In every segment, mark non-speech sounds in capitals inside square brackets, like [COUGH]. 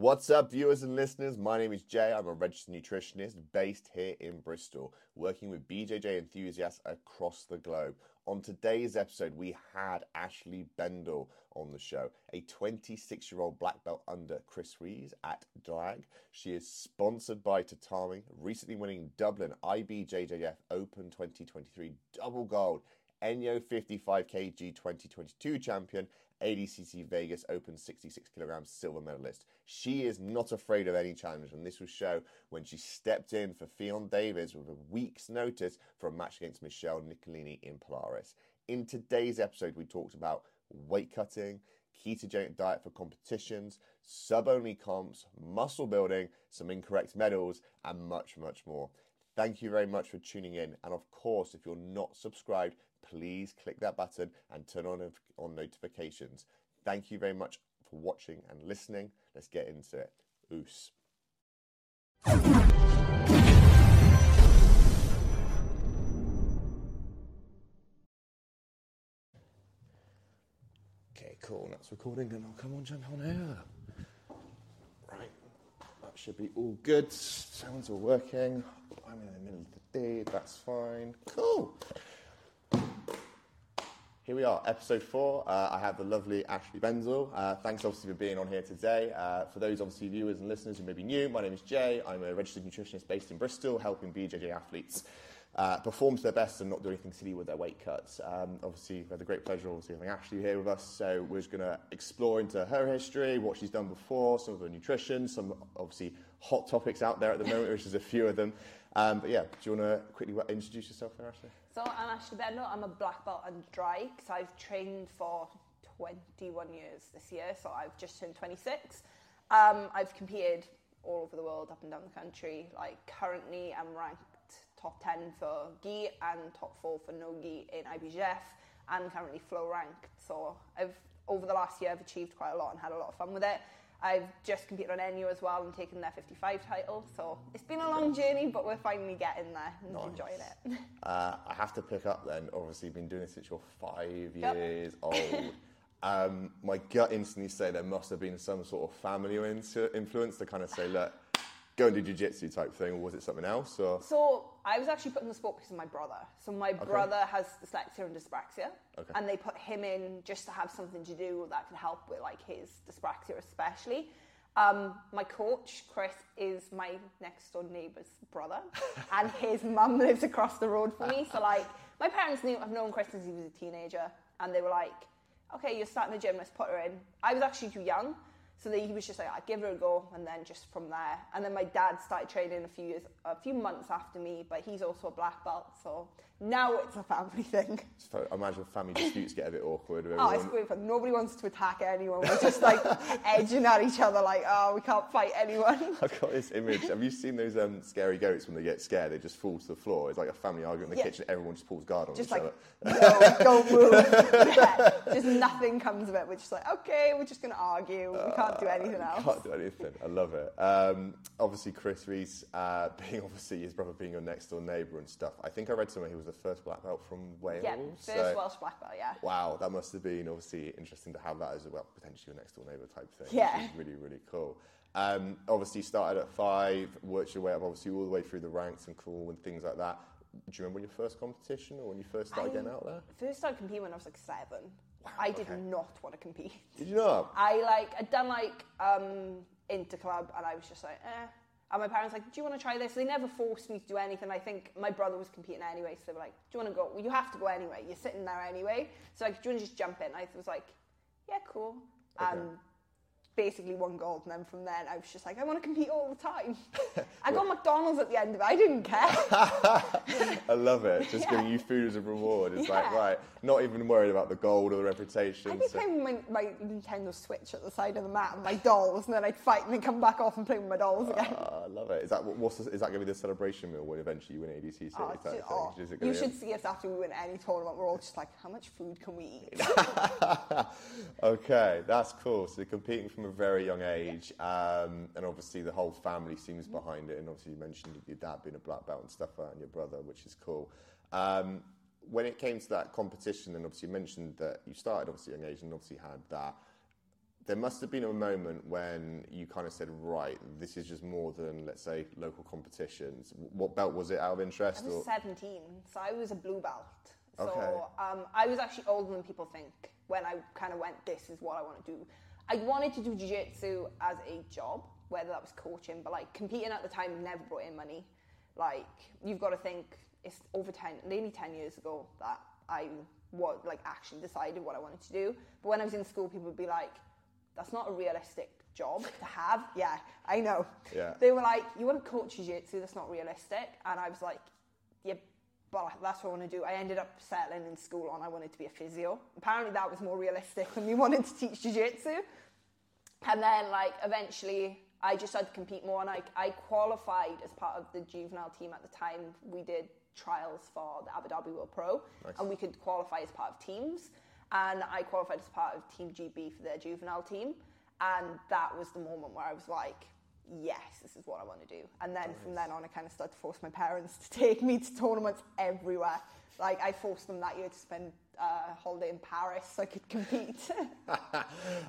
What's up, viewers and listeners? My name is Jay. I'm a registered nutritionist based here in Bristol, working with BJJ enthusiasts across the globe. On today's episode, we had Ashley Bendle on the show, a 26 year old black belt under Chris Rees at Draig. She is sponsored by Tatami, recently winning Dublin IBJJF Open 2023 double gold, Enyo 55 kg 2022 champion, ADCC Vegas Open 66 kilograms silver medalist. She is not afraid of any challenge, and this will show when she stepped in for Ffion Davies with a week's notice for a match against Michelle Nicolini in Polaris. In today's episode, we talked about weight cutting, ketogenic diet for competitions, sub only comps, muscle building, some incorrect medals, and much, much more. Thank you very much for tuning in. And of course, if you're not subscribed, please click that button and turn on, on notifications. Thank you very much for watching and listening. Let's get into it. Oos. Okay, cool. That's recording, and I'll come on, jump on here. Right, that should be all good. Sounds all working. I'm in the middle of the day. That's fine. Cool. Here we are, episode four. Uh, I have the lovely Ashley Bendle. Uh, thanks obviously for being on here today. Uh, for those obviously viewers and listeners who may be new, my name is Jay. I'm a registered nutritionist based in Bristol, helping BJJ athletes uh, perform to their best and not do anything silly with their weight cuts. Um, obviously, we had the great pleasure of having Ashley here with us, so we're just going to explore into her history, what she's done before, some of her nutrition, some obviously hot topics out there at the moment, which is a few of them. Um, but yeah, do you want to quickly introduce yourself there, Ashley? So I'm Ashley Bendle. I'm a black belt and Draig because I've trained for 21 years this year. So I've just turned 26. Um, I've competed all over the world, up and down the country. Like currently, I'm ranked top 10 for gi and top four for no gi in IBJJF, and currently flow ranked. So I've over the last year, I've achieved quite a lot and had a lot of fun with it. I've just competed on Enyo as well and taken their 55 title. So it's been a long journey, but we're finally getting there and nice. enjoying it. [LAUGHS] Uh, I have to pick up then. Obviously, you've been doing this since you're five yep. years [LAUGHS] old. Um, my gut instantly say there must have been some sort of family influence to kind of say, look, go and do jiu-jitsu type thing, or was it something else? Or? So I was actually put in the sport because of my brother. So my okay. brother has dyslexia and dyspraxia, okay. and they put him in just to have something to do that could help with like his dyspraxia, especially. Um, my coach, Chris, is my next door neighbour's brother, [LAUGHS] and his mum lives across the road from me. So like, my parents knew I've known Chris since he was a teenager, and they were like, "Okay, you're starting the gym. Let's put her in." I was actually too young, so he was just like, I'd give her a go, and then just from there. And then my dad started training a few years, a few months after me, but he's also a black belt, so now it's a family thing. So I imagine family disputes get a bit awkward. Oh, it's great fun. Nobody wants to attack anyone. We're just like [LAUGHS] edging at each other, like, oh, we can't fight anyone. [LAUGHS] I've got this image. Have you seen those um, scary goats when they get scared? They just fall to the floor. It's like a family argument in the yeah. kitchen. Everyone just pulls guard on just each like, other. No, don't move. [LAUGHS] yeah, just nothing comes of it. We're just like, okay, we're just going to argue. We can't do uh, anything else. Can't do anything. I love it. Um, obviously, Chris Rees, uh, being obviously his brother being your next door neighbour and stuff. I think I read somewhere he was the first black belt from Wales. Yeah, first so, Welsh black belt, yeah. Wow, that must have been obviously interesting to have that as well, potentially your next door neighbour type thing. Yeah. really, really cool. Um, obviously, started at five, worked your way up, obviously, all the way through the ranks and cool and things like that. Do you remember your first competition or when you first started I getting out there? First started competing when I was like seven. Wow, I did not want to compete. Did you not? I like I'd done like um, interclub and I was just like, eh, and my parents were like, do you want to try this? They never forced me to do anything. I think my brother was competing anyway, so they were like, do you want to go? Well, you have to go anyway. You're sitting there anyway. So like, do you want to just jump in? I was like, yeah, cool. Okay. Basically won gold, and then from then I was just like, I want to compete all the time. [LAUGHS] I got McDonald's at the end of it. I didn't care. [LAUGHS] I love it. Just yeah. giving you food as a reward. It's yeah. like right, not even worried about the gold or the reputation. I'd be so. playing with my, my, Nintendo Switch at the side of the mat and my dolls, and then I'd fight and then come back off and play with my dolls again. Uh, I love it. Is that what's the, is that going to be the celebration meal when eventually you win ADCC? Oh, just, oh, you should see us after we win any tournament. We're all just like, how much food can we eat? [LAUGHS] okay, that's cool. So competing from a very young age um, and obviously the whole family seems behind it. And obviously, you mentioned your dad being a black belt and stuff, and your brother, which is cool. Um, when it came to that competition, and obviously you mentioned that you started obviously young age, and obviously had that there must have been a moment when you kind of said, right, this is just more than, let's say, local competitions. What belt was it out of interest? I was or? 17, so I was a blue belt. So okay. um, I was actually older than people think when I kind of went, this is what I want to do. I wanted to do jiu-jitsu as a job, whether that was coaching, but like competing at the time never brought in money. Like you've got to think it's over 10, nearly 10 years ago that I was like actually decided what I wanted to do. But when I was in school, people would be like, that's not a realistic job to have. [LAUGHS] yeah, I know. Yeah. They were like, you want to coach jiu-jitsu, that's not realistic. And I was like, yeah, but that's what I want to do. I ended up settling in school on I wanted to be a physio. Apparently that was more realistic than me [LAUGHS] wanting to teach jiu-jitsu. And then like eventually I just started to compete more and I, I qualified as part of the juvenile team at the time. We did trials for the Abu Dhabi World Pro nice. and we could qualify as part of teams. And I qualified as part of Team GB for their juvenile team. And that was the moment where I was like, yes, this is what I want to do. And then nice. from then on, I kind of started to force my parents to take me to tournaments everywhere. Like I forced them that year to spend uh, a holiday in Paris so I could compete. [LAUGHS] I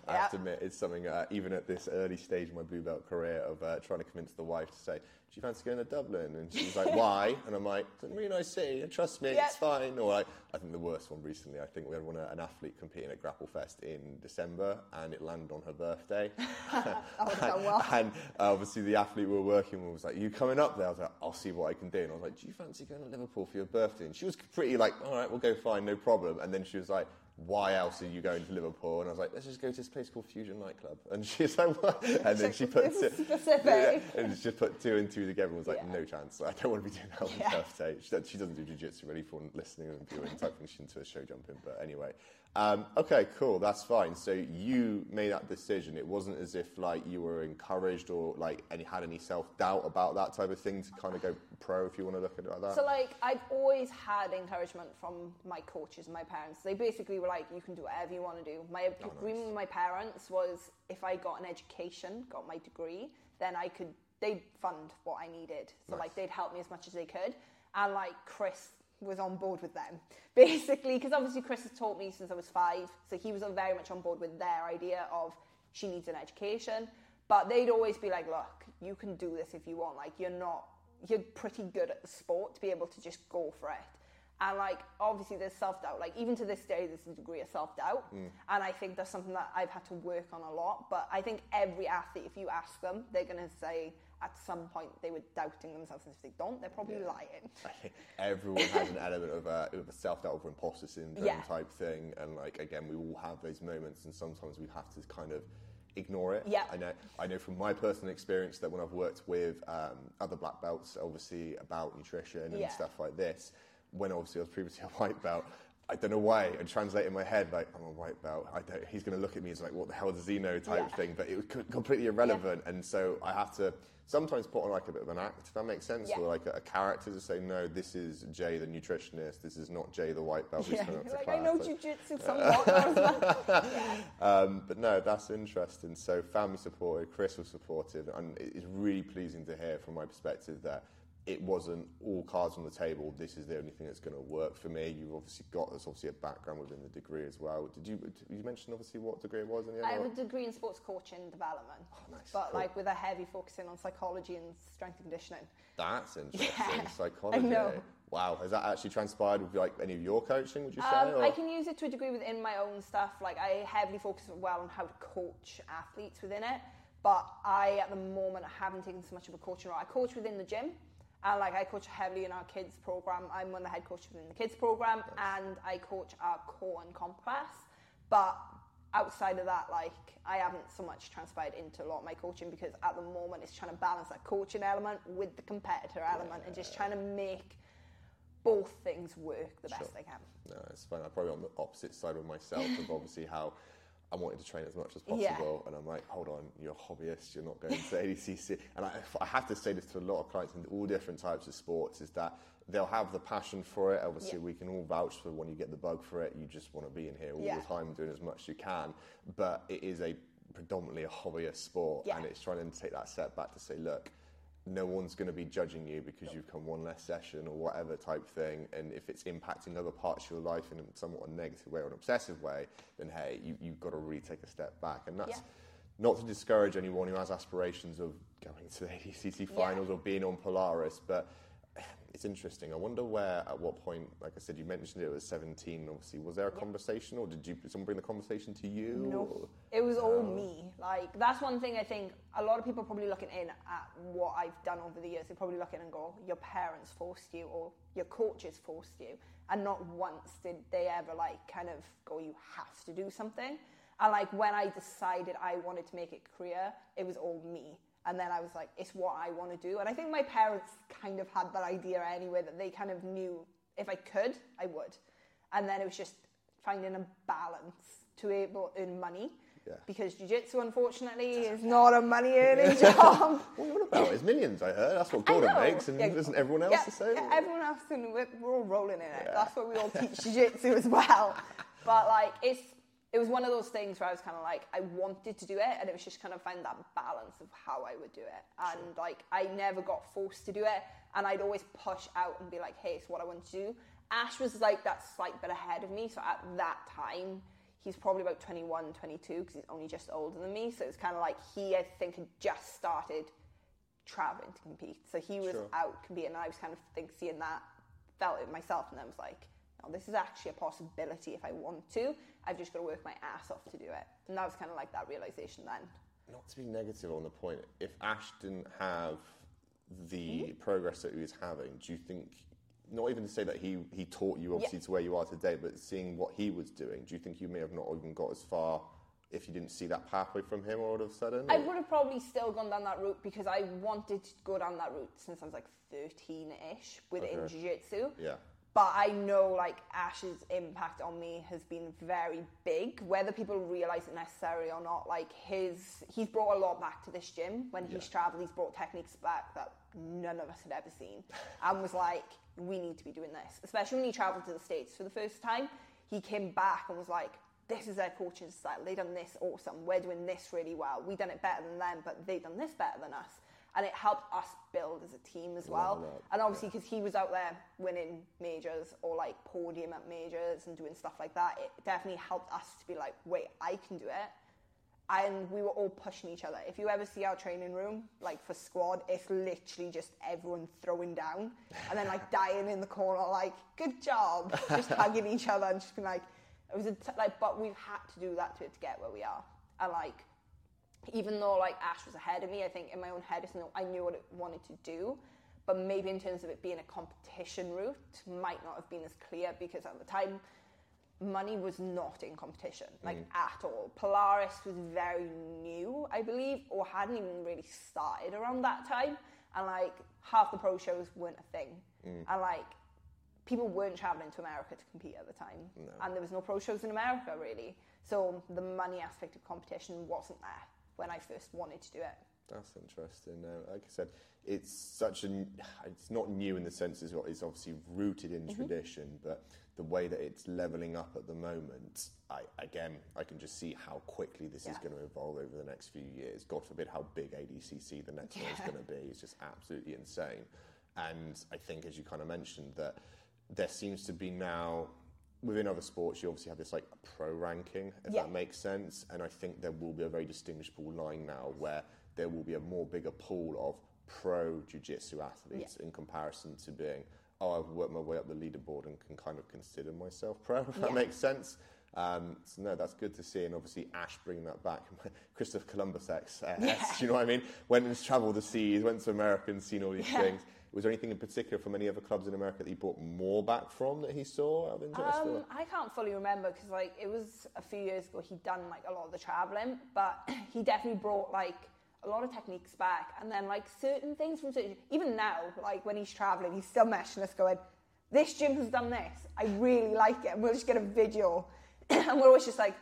have to admit, it's something uh, even at this early stage of my blue belt career of uh, trying to convince the wife to say, do you fancy going to Dublin? And she's like, why? [LAUGHS] And I'm like, it's a really nice city, trust me, it's fine. Or like, I think the worst one recently, I think we had one, an athlete competing at Grapple Fest in December and it landed on her birthday. [LAUGHS] would [LAUGHS] have well. And uh, obviously the athlete we were working with was like, you coming up there? I was like, I'll see what I can do. And I was like, do you fancy going to Liverpool for your birthday? And she was pretty like, all right, we'll go fine, no problem. And then she was like, why else are you going to Liverpool? And I was like, let's just go to this place called Fusion Nightclub. And [LAUGHS] she's like, what? And then she put two, [LAUGHS] yeah, and she just put two and two together and was like, yeah. no chance. I don't want to be doing that on yeah. birthday. She, she doesn't do jiu-jitsu really for listening and viewing type thing. She's into a show jumping. But anyway, um, okay, cool. That's fine. So you made that decision. It wasn't as if like you were encouraged or like any had any self doubt about that type of thing to kind of go pro, if you want to look at it like that. So like I've always had encouragement from my coaches and my parents. They basically were like, "You can do whatever you want to do." My oh, agreement nice. with my parents was if I got an education, got my degree, then I could. They'd fund what I needed. So nice. like they'd help me as much as they could. And like Chris was on board with them, [LAUGHS] basically, because obviously Chris has taught me since I was five, so he was very much on board with their idea of she needs an education. But they'd always be like, look, you can do this if you want. Like, you're not, you're pretty good at the sport to be able to just go for it. And like, obviously, there's self doubt. Like, even to this day, there's a degree of self doubt. Mm. And I think that's something that I've had to work on a lot. But I think every athlete, if you ask them, they're going to say, at some point they were doubting themselves. And if they don't, they're probably yeah. lying. [LAUGHS] Everyone has an element of a, of a self doubt or imposter syndrome yeah. type thing. And like again, we all have those moments, and sometimes we have to kind of ignore it. Yeah. I know. I know from my personal experience that when I've worked with um, other black belts, obviously about nutrition and yeah. stuff like this, when obviously I was previously [LAUGHS] a white belt. I don't know why. I translate in my head like I'm a white belt. I don't, he's going to look at me as like, what the hell does he know type yeah. thing. But it was completely irrelevant, yeah. and so I have to sometimes put on like a bit of an act, if that makes sense, yeah. or like a, a, character to say, no, this is Jay the nutritionist, this is not Jay the white belt yeah. coming up to like, class. I know jujitsu somewhat. [LAUGHS] yeah. um, but no, that's interesting. So family supported, Chris was supportive, and it's really pleasing to hear from my perspective that it wasn't all cards on the table. This is the only thing that's going to work for me. You've obviously got this obviously a background within the degree as well. Did you did you mention obviously what degree it was? In the I have a degree in sports coaching development, oh, nice. but cool. like with a heavy focusing on psychology and strength and conditioning. That's interesting. [LAUGHS] Yeah, psychology. I know. Wow, has that actually transpired with like any of your coaching? Would you say? Um, I can use it to a degree within my own stuff. Like I heavily focus well on how to coach athletes within it, but I at the moment I haven't taken so much of a coaching role. I coach within the gym. And like I coach heavily in our kids program. I'm one of the head coaches in the kids program, and I coach our core and comp class. But outside of that, like I haven't so much transpired into a lot of my coaching because at the moment it's trying to balance that coaching element with the competitor element yeah. and just trying to make both things work the sure. best I can. No, it's fine. I'm probably on the opposite side of myself of obviously how I wanted to train as much as possible. Yeah. And I'm like, hold on, you're a hobbyist, you're not going to ADCC. And I, I, have to say this to a lot of clients in all different types of sports is that they'll have the passion for it. Obviously, yeah. we can all vouch for when you get the bug for it, you just want to be in here all yeah. the time doing as much as you can. But it is a predominantly a hobbyist sport. And it's trying to take that step back to say, look, no one's going to be judging you because you've come one less session or whatever type thing. And if it's impacting other parts of your life in a somewhat a negative way or an obsessive way, then hey, you, you've got to really take a step back. And that's yeah. not to discourage anyone who has aspirations of going to the ADCC finals yeah. or being on Polaris, but it's interesting. I wonder where, at what point, like I said, you mentioned it was 17, obviously. Was there a yeah. conversation or did you someone bring the conversation to you? No, or? it was all um, me. Like, that's one thing I think a lot of people probably looking in at what I've done over the years. They probably look in and go, your parents forced you or your coaches forced you. And not once did they ever, like, kind of go, you have to do something. And, like, when I decided I wanted to make it career, it was all me and then I was like, it's what I want to do. And I think my parents kind of had that idea anyway, that they kind of knew if I could, I would. And then it was just finding a balance to be able to earn money. Yeah. Because jiu-jitsu, unfortunately, is not a money earning [LAUGHS] job. what are you on about? It's millions, I heard. That's what Gordon makes, and yeah. isn't everyone else yeah, the same? Yeah, everyone else, and we're, we're all rolling in it. That's what we all teach jiu-jitsu as well. [LAUGHS] But like, it's it was one of those things where I was kind of like, I wanted to do it, and it was just kind of find that balance of how I would do it. And sure. like, I never got forced to do it, and I'd always push out and be like, hey, it's what I want to do. Ash was like that slight bit ahead of me, so at that time, he's probably about 21, 22, because he's only just older than me. So it's kind of like he, I think, had just started traveling to compete. So he was sure. out competing, and I was kind of think, seeing that, felt it myself, and I was like, oh, this is actually a possibility if I want to. I've just got to work my ass off to do it. And that was kind of like that realization then. Not to be negative on the point, if Ash didn't have the mm-hmm. progress that he was having, do you think, not even to say that he, he taught you obviously yeah. to where you are today, but seeing what he was doing, do you think you may have not even got as far if you didn't see that pathway from him all of a sudden? I would have probably still gone down that route because I wanted to go down that route since I was like 13 ish within okay. Jiu Jitsu. Yeah but I know like Ash's impact on me has been very big. Whether people realize it necessarily or not, like his he's brought a lot back to this gym. When yeah. he's traveled, he's brought techniques back that none of us had ever seen, and was like, we need to be doing this. Especially when he traveled to the states for the first time, he came back and was like, this is their coaching style. They've done this awesome. We're doing this really well. We've done it better than them, but they've done this better than us and it helped us build as a team as well. And obviously, because he was out there winning majors or like podium at majors and doing stuff like that, it definitely helped us to be like, wait, I can do it. And we were all pushing each other. If you ever see our training room, like for squad, it's literally just everyone throwing down and then like dying in the corner, like, good job, [LAUGHS] just hugging each other and just being like, it was a t- like, but we've had to do that to, to get where we are. And like, even though like Ash was ahead of me, I think in my own head I knew what it wanted to do. But maybe in terms of it being a competition route, might not have been as clear because at the time, money was not in competition, like mm. at all. Polaris was very new, I believe, or hadn't even really started around that time. And like half the pro shows weren't a thing. Mm. And like people weren't traveling to America to compete at the time. No. And there was no pro shows in America really. So the money aspect of competition wasn't there when I first wanted to do it. That's interesting. Uh, like I said, it's such a. It's not new in the sense it's, it's obviously rooted in mm-hmm. tradition, but the way that it's leveling up at the moment, I again, I can just see how quickly this yeah. is going to evolve over the next few years. God forbid how big ADCC the next yeah. one is going to be. It's just absolutely insane. And I think, as you kind of mentioned, that there seems to be now within other sports, you obviously have this like pro ranking, if yeah. that makes sense. And I think there will be a very distinguishable line now where there will be a more bigger pool of pro jiu-jitsu athletes yeah. in comparison to being, oh, I've worked my way up the leaderboard and can kind of consider myself pro, [LAUGHS] if yeah. that makes sense. Um, so no, that's good to see, and obviously Ash bringing that back. [LAUGHS] Christopher Columbus X, uh, yeah. you know what I mean? Went and travelled the seas, went to America and seen all these things. Was there anything in particular from any other clubs in America that he brought more back from that he saw out of interest? Um, I can't fully remember because like it was a few years ago. He'd done like a lot of the traveling, but [CLEARS THROAT] he definitely brought like a lot of techniques back, and then like certain things from certain. Even now, like when he's traveling, he's still meshing us, going, "This gym has done this. I really like it." And we'll just get a video, [CLEARS THROAT] and we're always just like,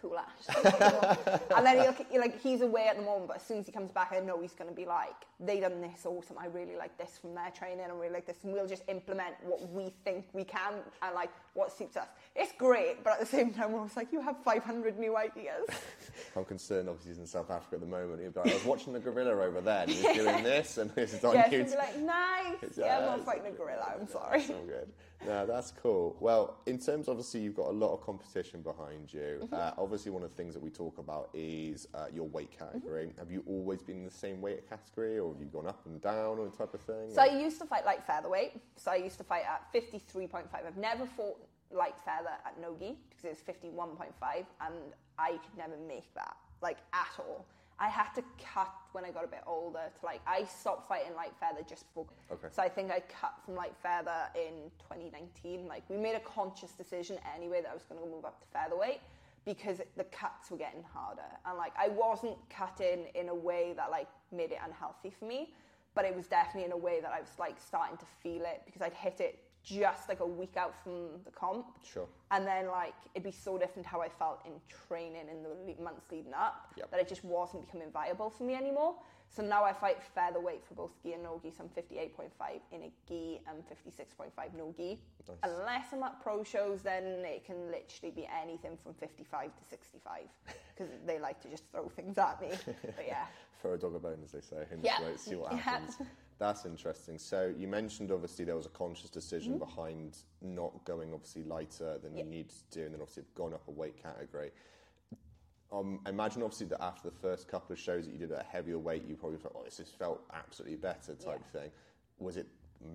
cool Ash. and then he'll, like he's away at the moment, but as soon as he comes back, I know he's going to be like, they done this awesome. I really like this from their training. I really like this, and we'll just implement what we think we can and like what suits us. It's great, but at the same time, we're always like, you have 500 new ideas. [LAUGHS] I'm concerned. Obviously, he's in South Africa at the moment. He'll be like, I was watching the gorilla over there, and he's doing [LAUGHS] this, and this is on yeah, you. Yeah, be like, nice. yeah, I'm not uh, fighting a gorilla. I'm uh, sorry. That's all good. No, that's cool. Well, in terms, obviously, you've got a lot of competition behind you. Mm-hmm. Uh, obviously, one of the things that we talk about is uh, your weight category. Mm-hmm. Have you always been in the same weight category, or have you gone up and down, or type of thing? So or? I used to fight like featherweight. So I used to fight at 53.5. I've never fought light feather at nogi because it was 51.5, and I could never make that like at all. I had to cut when I got a bit older to like I stopped fighting light feather just before. Okay. So I think I cut from light feather in 2019. Like we made a conscious decision anyway that I was going to move up to featherweight because the cuts were getting harder and like I wasn't cutting in a way that like made it unhealthy for me, but it was definitely in a way that I was like starting to feel it because I'd hit it just like a week out from the comp. Sure. And then like it'd be so different how I felt in training in the months leading up yep. that it just wasn't becoming viable for me anymore. So now I fight featherweight for both gi and no gi. So I'm 58.5 in a gi and 56.5 no gi. Nice. Unless I'm at pro shows, then it can literally be anything from 55 to 65 [LAUGHS] because they like to just throw things at me. But yeah. [LAUGHS] Throw a dog a bone, as they say, and yeah. see what [LAUGHS] happens. Yeah. That's interesting. So you mentioned obviously there was a conscious decision mm-hmm. behind not going obviously lighter than you needed to do, and then obviously gone up a weight category. Um, imagine obviously that after the first couple of shows that you did at a heavier weight, you probably thought, "Oh, this has felt absolutely better," type yeah. thing. Was it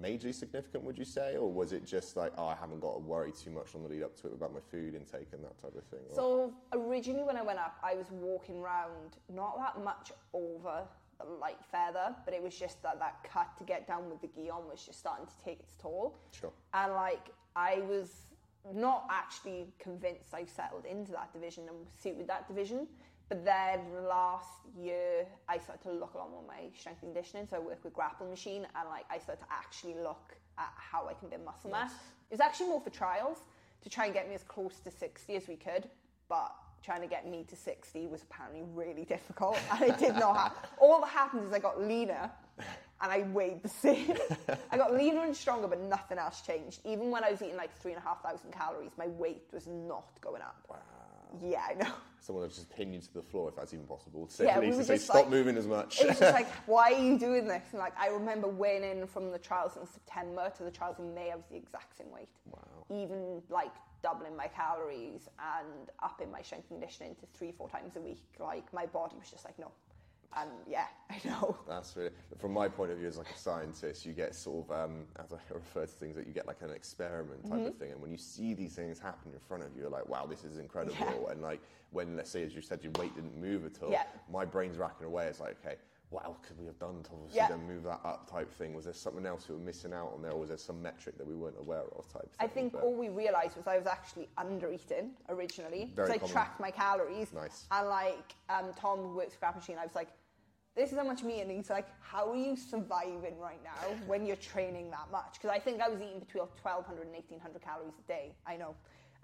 majorly significant, would you say, or was it just like, "Oh, I haven't got to worry too much on the lead up to it about my food intake and that type of thing"? So originally, when I went up, I was walking around not that much over light feather, but it was just that that cut to get down with the guillon was just starting to take its toll. Sure. And like I was not actually convinced I settled into that division and suited that division. But then last year, I started to look a lot more at my strength and conditioning. So I work with Grapple Machine, and like I started to actually look at how I can build muscle mass. It was actually more for trials to try and get me as close to 60 as we could, but trying to get me to 60 was apparently really difficult [LAUGHS] and it did not happen. All that happened is I got leaner and I weighed the same. [LAUGHS] I got leaner and stronger, but nothing else changed. Even when I was eating like three and a half thousand calories, my weight was not going up. Wow. Yeah, I know. [LAUGHS] Someone would just pin you to the floor if that's even possible. Say, yeah, we to say, stop like, moving as much. It was just like, why are you doing this? And like, I remember weighing in from the trials in September to the trials in May, I was the exact same weight. Wow. Even like doubling my calories and upping my strength conditioning to three, four times a week. Like my body was just like, no. And yeah, [LAUGHS] I know. That's really, from my point of view as like a scientist, you get sort of, um, as I [LAUGHS] refer to things, that you get like an experiment type mm-hmm. of thing. And when you see these things happen in front of you, you're like, wow, this is incredible. Yeah. And like when, let's say, as you said, your weight didn't move at all, yeah. my brain's racking away. It's like, okay, what else could we have done to obviously yeah. then move that up type thing? Was there something else we were missing out on there, or was there some metric that we weren't aware of type thing? I think but all we realised was I was actually under eating originally. Because I tracked my calories. Nice. And like um, Tom, who works Grapple Machine, I was like, this is how much meat, and he's like, how are you surviving right now when you're training that much? Because I think I was eating between 1,200 and 1,800 calories a day. I know.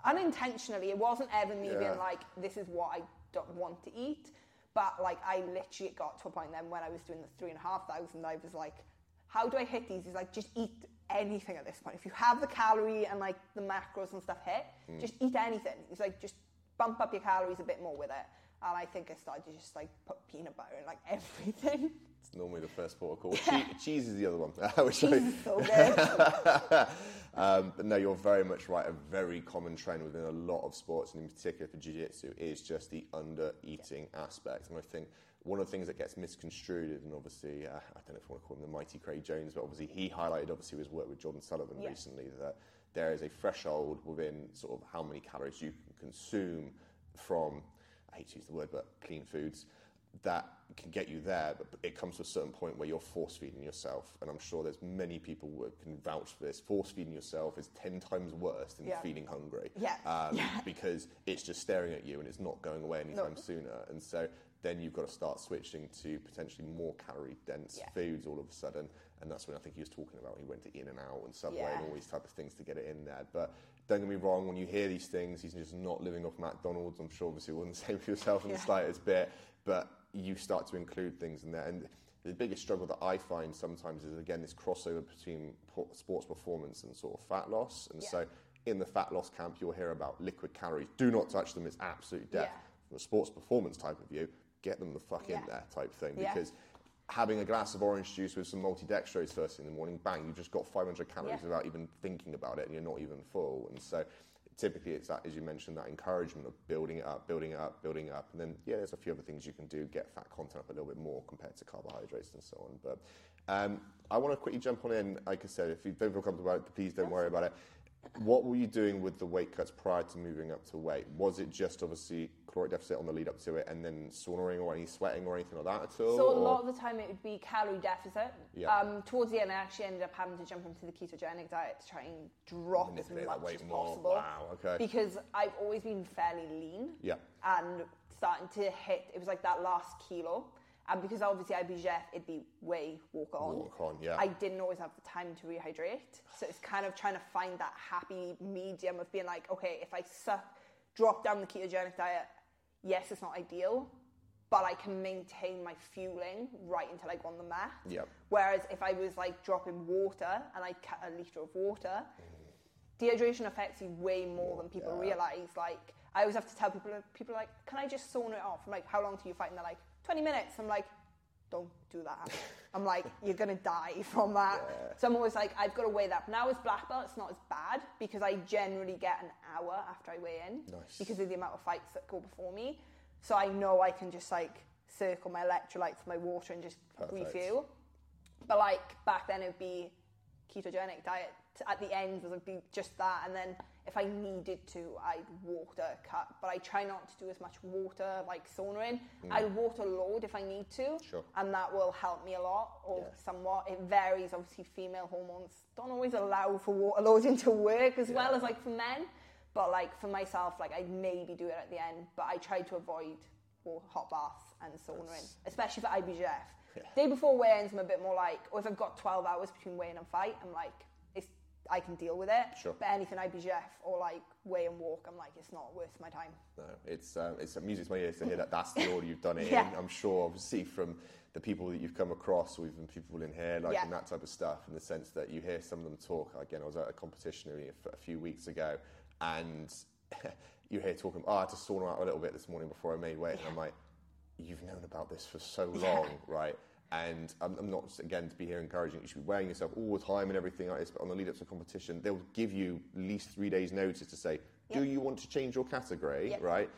Unintentionally, it wasn't ever me yeah. being like, this is what I don't want to eat but like I literally got to a point then when I was doing the three and a half thousand, I was like, how do I hit these? He's like, just eat anything at this point. If you have the calorie and like the macros and stuff hit, mm. just eat anything. He's like, just bump up your calories a bit more with it. And I think I started to just like put peanut butter in like [LAUGHS] everything. Normally the first port of call. Yeah. [LAUGHS] Che- cheese is the other one. [LAUGHS] Which cheese I... is so good. [LAUGHS] um, but no, you're very much right. A very common trend within a lot of sports, and in particular for jiu-jitsu, is just the under-eating yeah. aspect. And I think one of the things that gets misconstrued, and obviously, uh, I don't know if I want to call him the mighty Craig Jones, but obviously he highlighted, obviously, his work with Jordan Sullivan yeah. recently, that there is a threshold within sort of how many calories you can consume from, I hate to use the word, but clean foods that can get you there, but it comes to a certain point where you're force feeding yourself. And I'm sure there's many people who can vouch for this. Force feeding yourself is 10 times worse than yeah. feeling hungry. Yeah. Um, [LAUGHS] yeah. Because it's just staring at you and it's not going away anytime no. sooner. And so then you've got to start switching to potentially more calorie dense Yeah. foods all of a sudden. And that's when I think he was talking about he went to In and Out and Subway Yeah. and all these type of things to get it in there. But don't get me wrong, when you hear these things, he's just not living off McDonald's. I'm sure obviously it wasn't the same for yourself in the slightest bit, but you start to include things in there. And the biggest struggle that I find sometimes is again this crossover between sports performance and sort of fat loss. And Yeah. so in the fat loss camp, you'll hear about liquid calories. Do not touch them; it's absolute death. Yeah. From a sports performance type of view, get them the fuck in there type thing Yeah. because having a glass of orange juice with some multi-dextrose first thing in the morning, bang, you've just got 500 calories Yeah. without even thinking about it, and you're not even full. And so, typically, it's that, as you mentioned, that encouragement of building it up, building it up, building it up, and then yeah, there's a few other things you can do, get fat content up a little bit more compared to carbohydrates and so on. But um, I want to quickly jump on in. Like I said, if you don't feel comfortable about it, please don't worry about it. What were you doing with the weight cuts prior to moving up to weight? Was it just obviously caloric deficit on the lead up to it, and then saunaing or any sweating or anything like that at all? So a or- lot of the time it would be calorie deficit. Yeah. Um, towards the end, I actually ended up having to jump into the ketogenic diet to try and drop as much as more. possible. Wow, okay. Because I've always been fairly lean. Yeah. And starting to hit, it was like that last kilo. And because obviously IBJJF, it'd be way walk on. Walk on, yeah. I didn't always have the time to rehydrate. So it's kind of trying to find that happy medium of being like, okay, if I suck, drop down the ketogenic diet, yes, it's not ideal, but I can maintain my fueling right until I go on the mat. Yep. Whereas if I was like dropping water and I cut a litre of water, dehydration affects you way more than people Yeah. realize. Like, I always have to tell people, people are like, can I just sauna it off? I'm like, how long do you fight? And they're like, 20 minutes. I'm like, don't do that. I'm like, you're gonna die from that. [LAUGHS] So I'm always like, I've got to weigh that. Now as black belt, it's not as bad because I generally get an hour after I weigh in Nice. because of the amount of fights that go before me. So I know I can just like circle my electrolytes, my water, and just Perfect. refuel. But like back then, it would be ketogenic diet. At the end, would be just that, and then if I needed to, I'd water cut. But I try not to do as much water, like saunaing. I'd water load if I need to, Mm. Sure. and that will help me a lot or Yeah. somewhat. It varies. Obviously, female hormones don't always allow for water loading [LAUGHS] to work as well as like for men. But like for myself, like I'd maybe do it at the end, but I try to avoid hot baths and saunaing, especially for IBJJF. Yeah. Day before weigh-ins, I'm a bit more like, or if I've got 12 hours between weigh-in and fight, I'm like, I can deal with it. Sure. But anything IBJJF or like weigh and walk, I'm like, it's not worth my time. No, it's um, it's music to my ears to hear that that's the order you've done it [LAUGHS] Yeah. in. I'm sure, obviously, from the people that you've come across, or even people in here, like Yeah. and that type of stuff, in the sense that you hear some of them talk. Again, I was at a competition a few weeks ago, and [LAUGHS] you hear talking. Oh, I had to sauna out a little bit this morning before I made weight, and I'm like, you've known about this for so [LAUGHS] Yeah. long, right? And I'm, I'm not again to be here encouraging you should be weighing yourself all the time and everything like this. But on the lead up to competition, they'll give you at least three days' notice to say, do Yep. you want to change your category, Yep. right?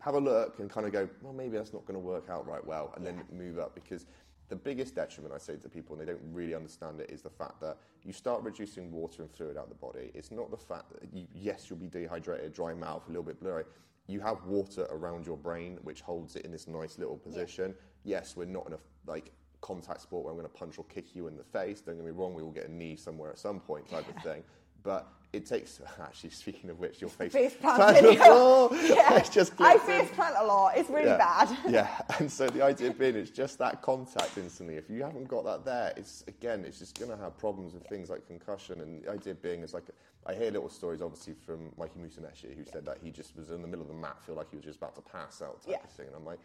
Have a look and kind of go, well, maybe that's not going to work out right well, and then move up because. The biggest detriment I say to people, and they don't really understand it, is the fact that you start reducing water and fluid out of the body. It's not the fact that you, yes, you'll be dehydrated, dry mouth, a little bit blurry. You have water around your brain, which holds it in this nice little position. Yes, we're not in a like contact sport where I'm going to punch or kick you in the face. Don't get me wrong, we will get a knee somewhere at some point, type of thing. But it takes. [LAUGHS] Actually, speaking of which, your face Face plant plant the video. floor. Yeah. It's just I face plant a lot. It's really Yeah. bad. [LAUGHS] yeah, and so the idea being it's just that contact instantly. If you haven't got that there, it's again, it's just going to have problems with things like concussion. And the idea being is like, I hear little stories obviously from Mikey Musumeci, who said that he just was in the middle of the mat, feel like he was just about to pass out type Yeah. of thing. And I'm like,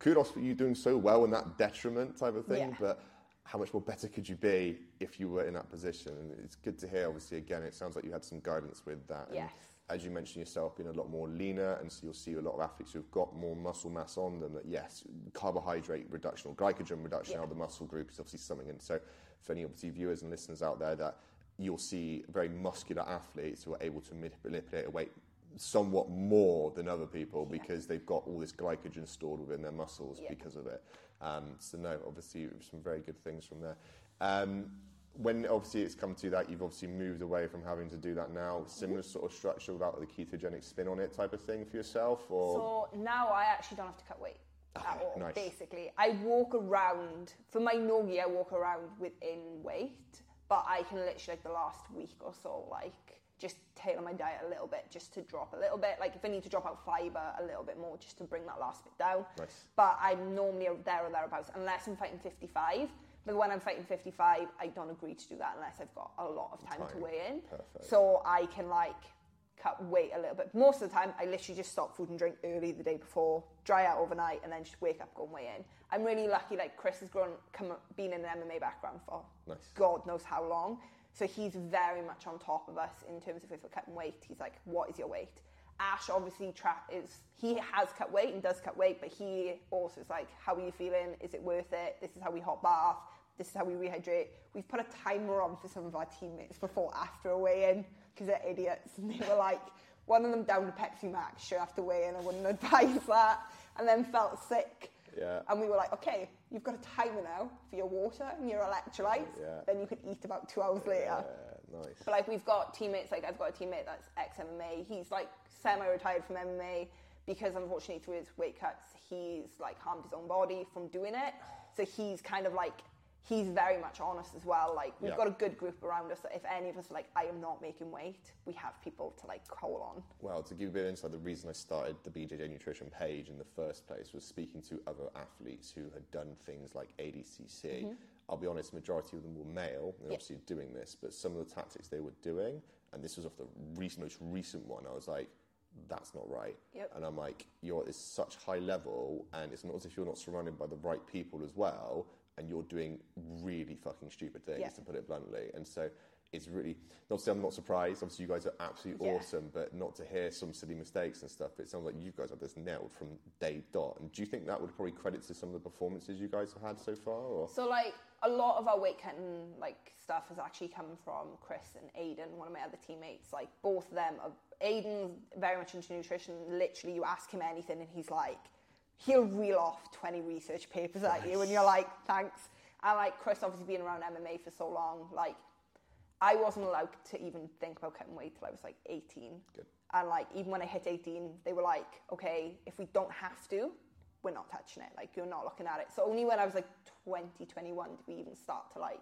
kudos for you doing so well in that detriment type of thing, Yeah. but how much more better could you be if you were in that position? And it's good to hear, obviously, again, it sounds like you had some guidance with that. And as you mentioned yourself, being a lot more leaner, and so you'll see a lot of athletes who've got more muscle mass on them. That yes, carbohydrate reduction or glycogen reduction Yeah. out of the muscle group is obviously something. And so, for any obviously viewers and listeners out there, that you'll see very muscular athletes who are able to manip- manipulate a weight somewhat more than other people because they've got all this glycogen stored within their muscles Yeah. because of it. Um, so no, obviously some very good things from there. Um, when obviously it's come to that, you've obviously moved away from having to do that now. Similar sort of structure without the ketogenic spin on it, type of thing for yourself, or So now I actually don't have to cut weight at all. nice. Basically, I walk around for my nogi. I walk around within weight, but I can literally like the last week or so, like just tailor my diet a little bit, just to drop a little bit. Like if I need to drop out fiber a little bit more, just to bring that last bit down. Nice. But I'm normally there or thereabouts, unless I'm fighting 55. But when I'm fighting 55, I don't agree to do that unless I've got a lot of time, time. to weigh in. Perfect. So I can like cut weight a little bit. Most of the time, I literally just stop food and drink early the day before, dry out overnight, and then just wake up, go and weigh in. I'm really lucky. Like Chris has grown, come, been in an MMA background for nice. God knows how long. So he's very much on top of us in terms of if we're cutting weight. He's like, "What is your weight?" Ash obviously tra- is he has cut weight and does cut weight, but he also is like, "How are you feeling? Is it worth it? This is how we hot bath. This is how we rehydrate." We've put a timer on for some of our teammates before after a weigh-in because they're idiots [LAUGHS] and they were like, one of them down to Pepsi Max straight after weigh-in. I wouldn't [LAUGHS] advise that, and then felt sick. Yeah. And we were like, okay, you've got a timer now for your water and your electrolytes. Yeah. Then you could eat about two hours later. Yeah, nice. But like we've got teammates, like I've got a teammate that's ex MMA. He's like semi-retired from MMA because unfortunately through his weight cuts, he's like harmed his own body from doing it. So he's kind of like he's very much honest as well. Like we've Yeah. got a good group around us that if any of us are like, I am not making weight, we have people to like call on. Well, to give you a bit of insight, the reason I started the BJJ Nutrition page in the first place was speaking to other athletes who had done things like ADCC. Mm-hmm. I'll be honest, majority of them were male, and Yeah. obviously doing this, but some of the tactics they were doing, and this was off the recent, most recent one, I was like, that's not right. Yep. And I'm like, you're at such high level, and it's not as if you're not surrounded by the right people as well, and you're doing really fucking stupid things, Yeah. to put it bluntly. And so it's really, obviously, I'm not surprised. Obviously, you guys are absolutely Yeah. awesome, but not to hear some silly mistakes and stuff. It sounds like you guys have this nailed from day dot. And do you think that would probably credit to some of the performances you guys have had so far? Or? So like a lot of our weight cutting like stuff has actually come from Chris and Aiden, one of my other teammates. Like both of them are Aiden's very much into nutrition. Literally you ask him anything and he's like he'll reel off twenty research papers at you and you're like, thanks. And like Chris obviously being around MMA for so long, like I wasn't allowed to even think about cutting weight till I was like 18. Good. And like even when I hit 18, they were like, okay, if we don't have to, we're not touching it. Like you're not looking at it. So only when I was like 20, 21 did we even start to like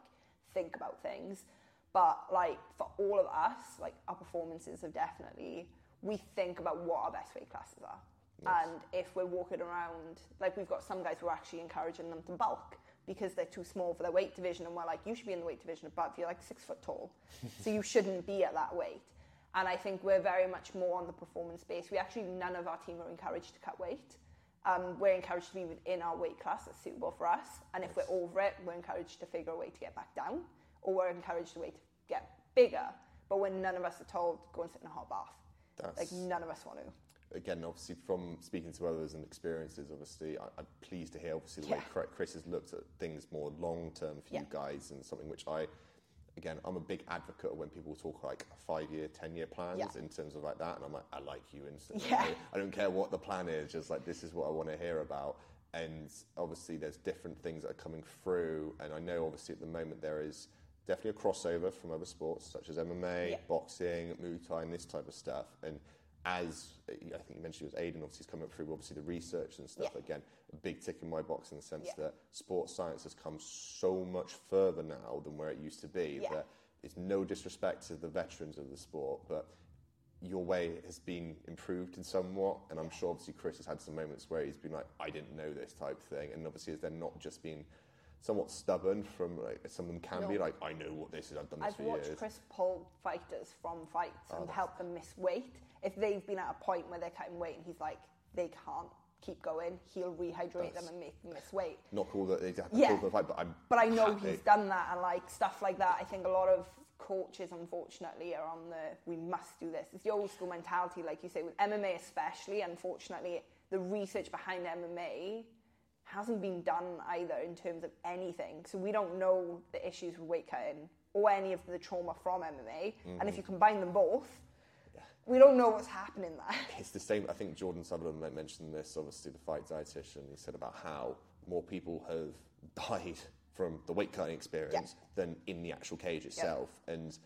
think about things. But like for all of us, like our performances have definitely we think about what our best weight classes are. And if we're walking around, like we've got some guys who are actually encouraging them to bulk because they're too small for their weight division, and we're like, you should be in the weight division above. You're like six foot tall, [LAUGHS] so you shouldn't be at that weight. And I think we're very much more on the performance base. We actually none of our team are encouraged to cut weight. Um, we're encouraged to be within our weight class that's suitable for us, and if we're over it, we're encouraged to figure a way to get back down, or we're encouraged a way to get bigger. But when none of us are told go and sit in a hot bath, That's- like none of us want to. Again, obviously from speaking to others and experiences, obviously, I, I'm pleased to hear obviously the way Yeah. Chri- Chris has looked at things more long term for you guys, and something which I, again, I'm a big advocate of when people talk like five year, ten year plans Yeah. in terms of like that, and I'm like, I like you instantly. Yeah. I, don't care what the plan is, just like this is what I want to hear about. And obviously, there's different things that are coming through, and I know obviously at the moment there is definitely a crossover from other sports such as MMA, Yeah. boxing, Muay Thai, and this type of stuff. And as I think you mentioned, it was Aiden. Obviously, he's coming through obviously the research and stuff. Yeah. Again, a big tick in my box in the sense Yeah. that sports science has come so much further now than where it used to be. Yeah. That it's no disrespect to the veterans of the sport, but your way has been improved in somewhat. And I'm sure obviously Chris has had some moments where he's been like, I didn't know this type thing. And obviously, has then not just been somewhat stubborn from like some of them can be like, I know what this is. I've done this I've for watched years. Chris pull fighters from fights oh, and help them miss weight. If they've been at a point where they're cutting weight and he's like, they can't keep going, he'll rehydrate them and make them miss weight. Not cool that they have to Yeah. pull for the fight, but I'm. But I know happy. he's done that and like stuff like that. I think a lot of coaches, unfortunately, are on the we must do this. It's the old school mentality, like you say, with MMA especially. Unfortunately, the research behind MMA hasn't been done either in terms of anything. So we don't know the issues with weight cutting or any of the trauma from MMA. And if mm-hmm. you combine them both, we don't know what's happening there. [LAUGHS] It's the same. I think Jordan Sutherland mentioned this, obviously, the fight dietitian. He said about how more people have [LAUGHS] died from the weight cutting experience than in the actual cage itself. And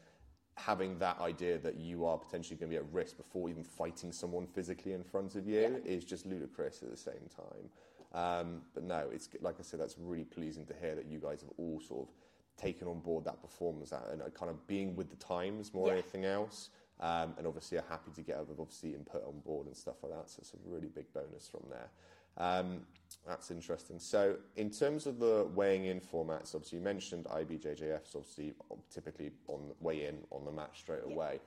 having that idea that you are potentially going to be at risk before even fighting someone physically in front of you is just ludicrous at the same time. Um, but no, it's like I said, that's really pleasing to hear that you guys have all sort of taken on board that performance and kind of being with the times more than Yeah. anything else. Um, and obviously are happy to get other obviously input on board and stuff like that. So it's a really big bonus from there. Um, that's interesting. So in terms of the weighing in formats, obviously you mentioned IBJJFs, obviously typically on weigh in on the match straight away.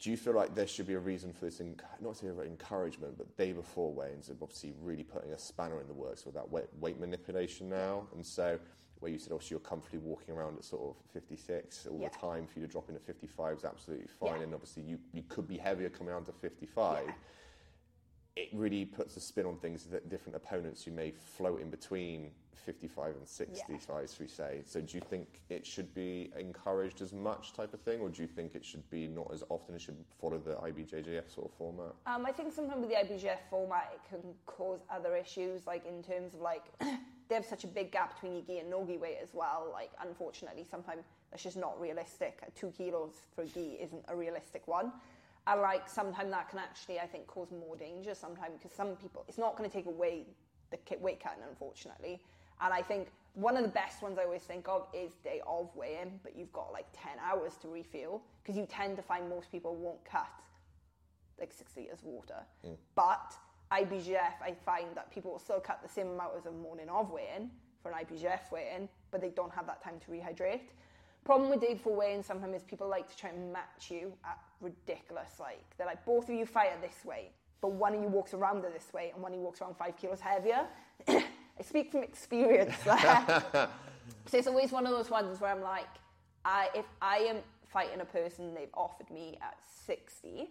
Do you feel like there should be a reason for this, not to say encouragement, but day before weigh-ins, obviously really putting a spanner in the works with that weight, weight manipulation now, and so where you said obviously you're comfortably walking around at sort of 56 all yeah. the time for you to drop into 55 is absolutely fine yeah. and obviously you, you could be heavier coming down to 55 yeah. it really puts a spin on things that different opponents who may float in between 55 and 65 yeah. as we say so do you think it should be encouraged as much type of thing or do you think it should be not as often it should follow the IBJJF sort of format um, I think sometimes with the IBJJF format it can cause other issues like in terms of like [CLEARS THROAT] they have such a big gap between your gi and no gi weight as well. Like, unfortunately, sometimes that's just not realistic. Two kilos for a gi isn't a realistic one. And like, sometimes that can actually, I think, cause more danger sometimes because some people, it's not going to take away the weight cutting, unfortunately. And I think one of the best ones I always think of is day of weigh-in, but you've got like 10 hours to refuel because you tend to find most people won't cut like six litres of water. Mm. But IBJJF, I find that people will still cut the same amount as a morning of weigh-in for an IBJJF weigh-in, but they don't have that time to rehydrate. Problem with day before weigh-in sometimes is people like to try and match you at ridiculous, like, they're like, both of you fire this way, but one of you walks around it this way and one of you walks around five kilos heavier. [COUGHS] I speak from experience [LAUGHS] there. [LAUGHS] so it's always one of those ones where I'm like, I, if I am fighting a person they've offered me at 60,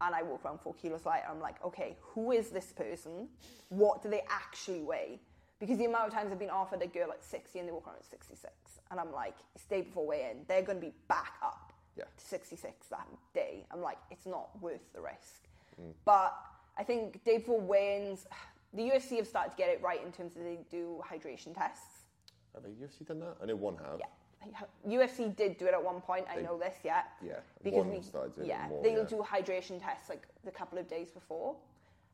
and I walk around four kilos lighter, I'm like, okay, who is this person? What do they actually weigh? Because the amount of times I've been offered a girl at 60 and they walk around at 66, and I'm like, it's day before weigh in, they're going to be back up yeah. to 66 that day. I'm like, it's not worth the risk. Mm. But I think day before weigh ins, the UFC have started to get it right in terms of they do hydration tests. Have the UFC done that? I know one have. Yeah. UFC did do it at one point. I they, know this, yeah. Yeah. Because we, yeah, more, they'll yeah. do hydration tests like a couple of days before.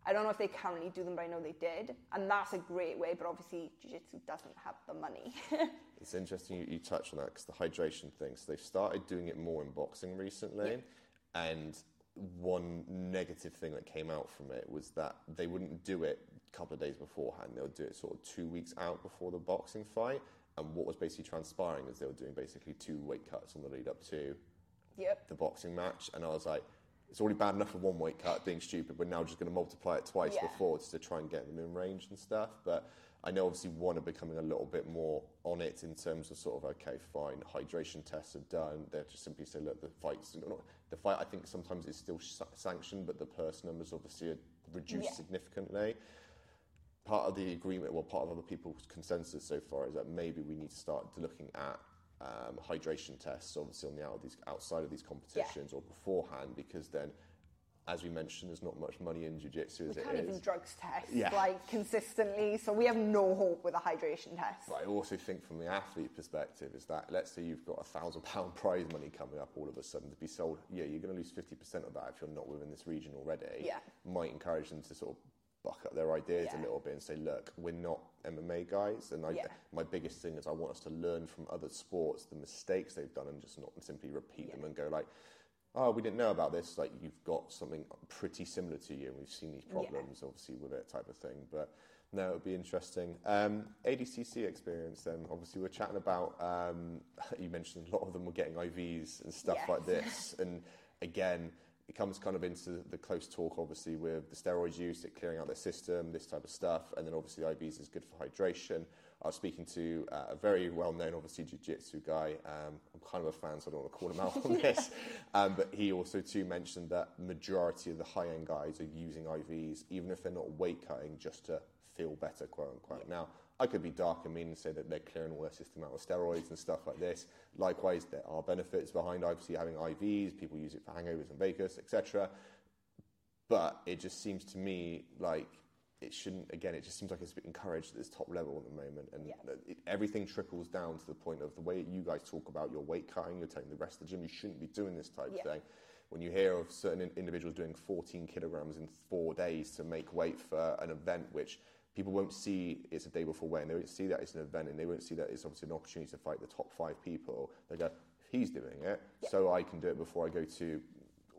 I don't know if they currently do them, but I know they did, and that's a great way. But obviously, jiu-jitsu doesn't have the money. [LAUGHS] it's interesting you, you touch on that because the hydration thing. So they've started doing it more in boxing recently, yeah. and one negative thing that came out from it was that they wouldn't do it couple of days beforehand. They would do it sort of two weeks out before the boxing fight and what was basically transpiring is they were doing basically two weight cuts on the lead up to yep. the boxing match. And I was like, it's already bad enough for one weight cut being stupid. We're now just going to multiply it twice yeah. before just to try and get them in range and stuff. But I know obviously one are becoming a little bit more on it in terms of sort of okay, fine, hydration tests are done. They're just simply say, look, the fight's not, the fight. I think sometimes is still sanctioned, but the purse numbers obviously are reduced yeah. significantly part of the agreement, well, part of other people's consensus so far is that maybe we need to start looking at um, hydration tests, obviously on the out of these, outside of these competitions yeah. or beforehand, because then, as we mentioned, there's not much money in jiu-jitsu as we it can't is. even drugs test yeah. like consistently, so we have no hope with a hydration test. But I also think from the athlete perspective is that let's say you've got a thousand pound [LAUGHS] prize money coming up all of a sudden to be sold. Yeah, you're going to lose 50% of that if you're not within this region already. Yeah, might encourage them to sort of buck up their ideas yeah. a little bit and say, look, we're not MMA guys. And I, yeah. my biggest thing is I want us to learn from other sports the mistakes they've done and just not simply repeat yeah. them and go like, oh, we didn't know about this. Like you've got something pretty similar to you, and we've seen these problems obviously with it, type of thing. But no, it would be interesting. Um, ADCC experience. Then obviously we're chatting about. Um, [LAUGHS] you mentioned a lot of them were getting IVs and stuff like this, [LAUGHS] and again it comes kind of into the close talk, obviously, with the steroids use, it clearing out their system, this type of stuff, and then obviously IVs is good for hydration. I was speaking to uh, a very well-known, obviously, jiu-jitsu guy. Um, I'm kind of a fan, so I don't want to call him out on [LAUGHS] this. Um, but he also too mentioned that majority of the high-end guys are using IVs, even if they're not weight cutting, just to feel better, quote unquote. Now, I could be dark and mean and say that they're clearing all their system out of steroids and stuff like this. Likewise, there are benefits behind obviously having IVs. People use it for hangovers and Vegas, etc. But it just seems to me like it shouldn't. Again, it just seems like it's encouraged at this top level at the moment, and yeah. it, everything trickles down to the point of the way you guys talk about your weight cutting. You're telling the rest of the gym you shouldn't be doing this type yeah. thing when you hear of certain individuals doing 14 kilograms in four days to make weight for an event which people won't see it's a day before weigh-in. They won't see that it's an event, and they won't see that it's obviously an opportunity to fight the top five people. They go, he's doing it, so I can do it before I go to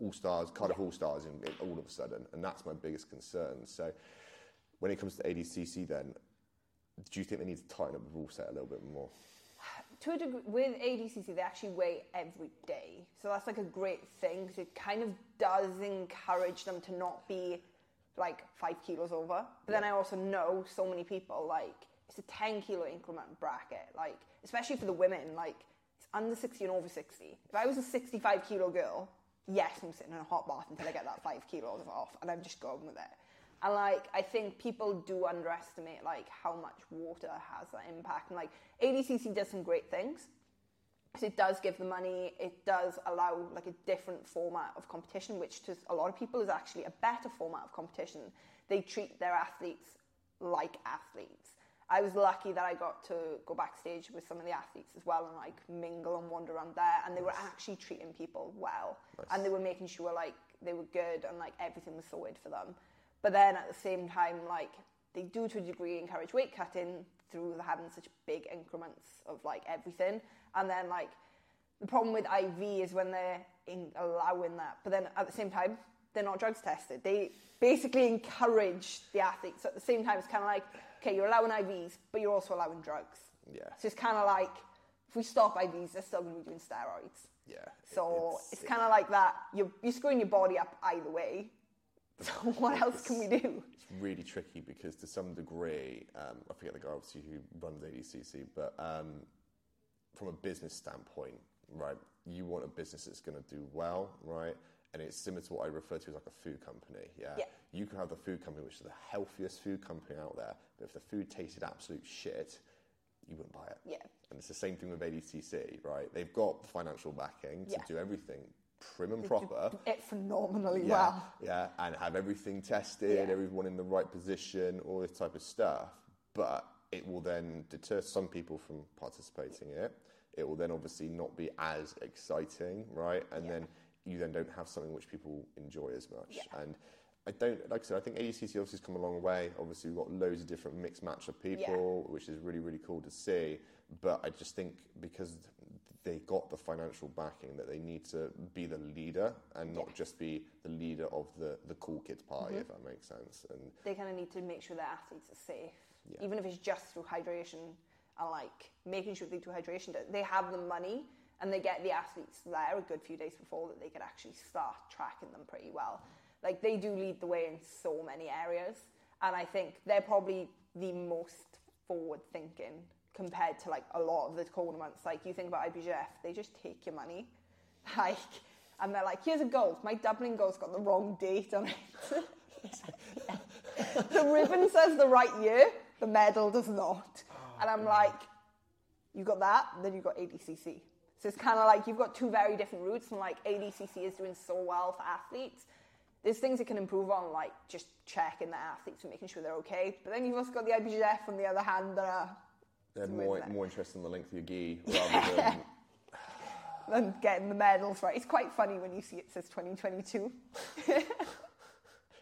all stars, Cardiff yeah. all stars, in, in, all of a sudden, and that's my biggest concern. So, when it comes to ADCC, then, do you think they need to tighten up the rule set a little bit more? To a degree, with ADCC, they actually weigh every day, so that's like a great thing because it kind of does encourage them to not be like five kilos over. But yeah. then I also know so many people like it's a 10 kilo increment bracket, like especially for the women, like it's under 60 and over 60. If I was a 65 kilo girl, yes, I'm sitting in a hot bath until I get that five kilos off, and I'm just going with it. And like, I think people do underestimate like how much water has that impact. And like, ADCC does some great things. It does give the money, it does allow like a different format of competition, which to a lot of people is actually a better format of competition. They treat their athletes like athletes. I was lucky that I got to go backstage with some of the athletes as well and like mingle and wander around there. And they were actually treating people well, nice. and they were making sure like they were good and like everything was sorted for them. But then at the same time, like they do to a degree encourage weight cutting through having such big increments of like everything. And then like the problem with IV is when they're allowing that, but then at the same time they're not drugs tested. They basically encourage the athletes. So at the same time, it's kind of like okay, you're allowing IVs, but you're also allowing drugs. Yeah. So it's kind of like if we stop IVs, they're still going to be doing steroids. Yeah. So it's, it's kind of like that. You're, you're screwing your body up either way. [LAUGHS] So what else can we do? It's really tricky because to some degree, um, I forget the guy obviously who runs ADCC, but um, from a business standpoint, right, you want a business that's going to do well, right? and it's similar to what I refer to as like a food company. Yeah? yeah? You can have the food company, which is the healthiest food company out there, but if the food tasted absolute shit, you wouldn't buy it. Yeah. And it's the same thing with ADCC, right? They've got financial backing to yeah. do everything prim and proper. It phenomenally yeah, well. Yeah, and have everything tested, yeah. everyone in the right position, all this type of stuff. But it will then deter some people from participating in it. It will then obviously not be as exciting, right? And yeah. then you then don't have something which people enjoy as much. Yeah. And I don't, like I said, I think ADCC obviously has come a long way. Obviously, we've got loads of different mixed match of people, yeah. which is really, really cool to see. But I just think because they got the financial backing that they need to be the leader and not just be the leader of the, the cool kids party, mm-hmm. if that makes sense. And they kind of need to make sure their athletes are safe, yeah. even if it's just through hydration and like making sure they do hydration. They have the money and they get the athletes there a good few days before that they can actually start tracking them pretty well. Like they do lead the way in so many areas, and I think they're probably the most forward thinking compared to like a lot of the tournaments. Like you think about IBJJF, they just take your money, [LAUGHS] like, and they're like, here's a gold. My Dublin gold's got the wrong date on it. [LAUGHS] the ribbon says the right year, the medal does not. Oh, and I'm like, you got that, then you got ADCC. So it's kind of like you've got two very different routes, and like ADCC is doing so well for athletes. There's things it can improve on, like just checking the athletes and making sure they're okay. But then you've also got the IBJJF on the other hand that are they're more more interested in the length of your gi rather than [LAUGHS] than getting the medals right. It's quite funny when you see it says 2022. [LAUGHS]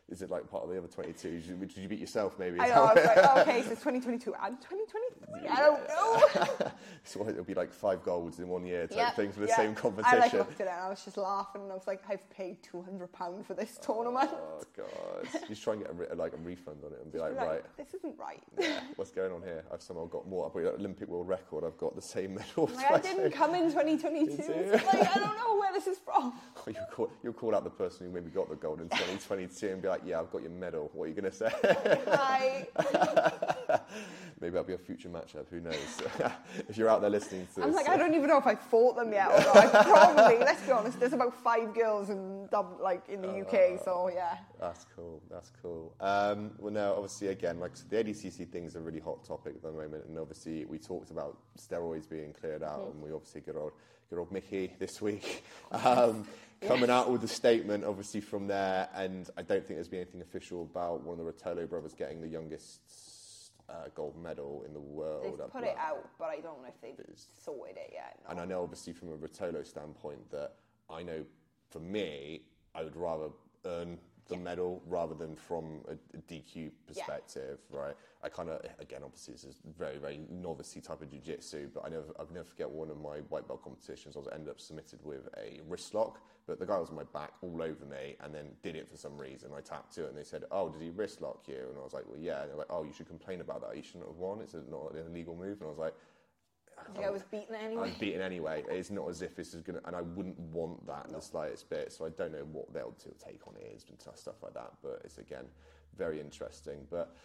is it like part of the other 22? Did you, did you beat yourself maybe? I know, I was like, oh, okay, so it's 2022 and 2023? Yeah. I don't know. [LAUGHS] so it'll be like five golds in one year type thing for the same competition. I like looked at it and I was just laughing and I was like, I've paid £200 for this tournament. Oh, God. [LAUGHS] just try and get a, re- like a refund on it and be like, like, right. This isn't right. [LAUGHS] Yeah, what's going on here? I've somehow got more. I've got an Olympic world record. I've got the same medal. Like, I didn't come in 2022. like, I don't know where this is from. you'll, call, you'll call out the person who maybe got the gold in 2022 and be like, yeah, I've got your medal what are you going to say? Hi. [LAUGHS] [LAUGHS] [LAUGHS] Maybe that'll be a future matchup. Who knows? [LAUGHS] if you're out there listening to I'm this, like, I don't even know if I fought them yet. Or not. I [LAUGHS] probably. let's be honest. There's about five girls in like in the uh, UK. So yeah. That's cool. That's cool. Um, well, now obviously again, like the ADCC thing is a really hot topic at the moment, and obviously we talked about steroids being cleared out, mm-hmm. and we obviously got old good old Mickey this week. Um, coming out with a statement, obviously from there, and I don't think there's been anything official about one of the Ruotolo brothers getting the youngest uh, gold medal in the world. They've put it out, but I don't know if they've sorted it yet. No. And I know, obviously, from a Ruotolo standpoint, that I know for me, I would rather earn the yeah. medal rather than from a, a DQ perspective, yeah. right? I kind of, again, obviously this is very, very novice type of jiu-jitsu, but I never, I've never forget one of my white belt competitions. I was ended up submitted with a wrist lock, but the guy was on my back all over me and then did it for some reason. I tapped to it and they said, oh, did he wrist lock you? And I was like, well, yeah. And they're like, oh, you should complain about that. You shouldn't have won. It's not an illegal move. And I was like, I was beaten anyway. I'm beaten anyway. It's not as if this is gonna, and I wouldn't want that in the slightest bit. So I don't know what their take on it is and stuff like that. But it's again very interesting. But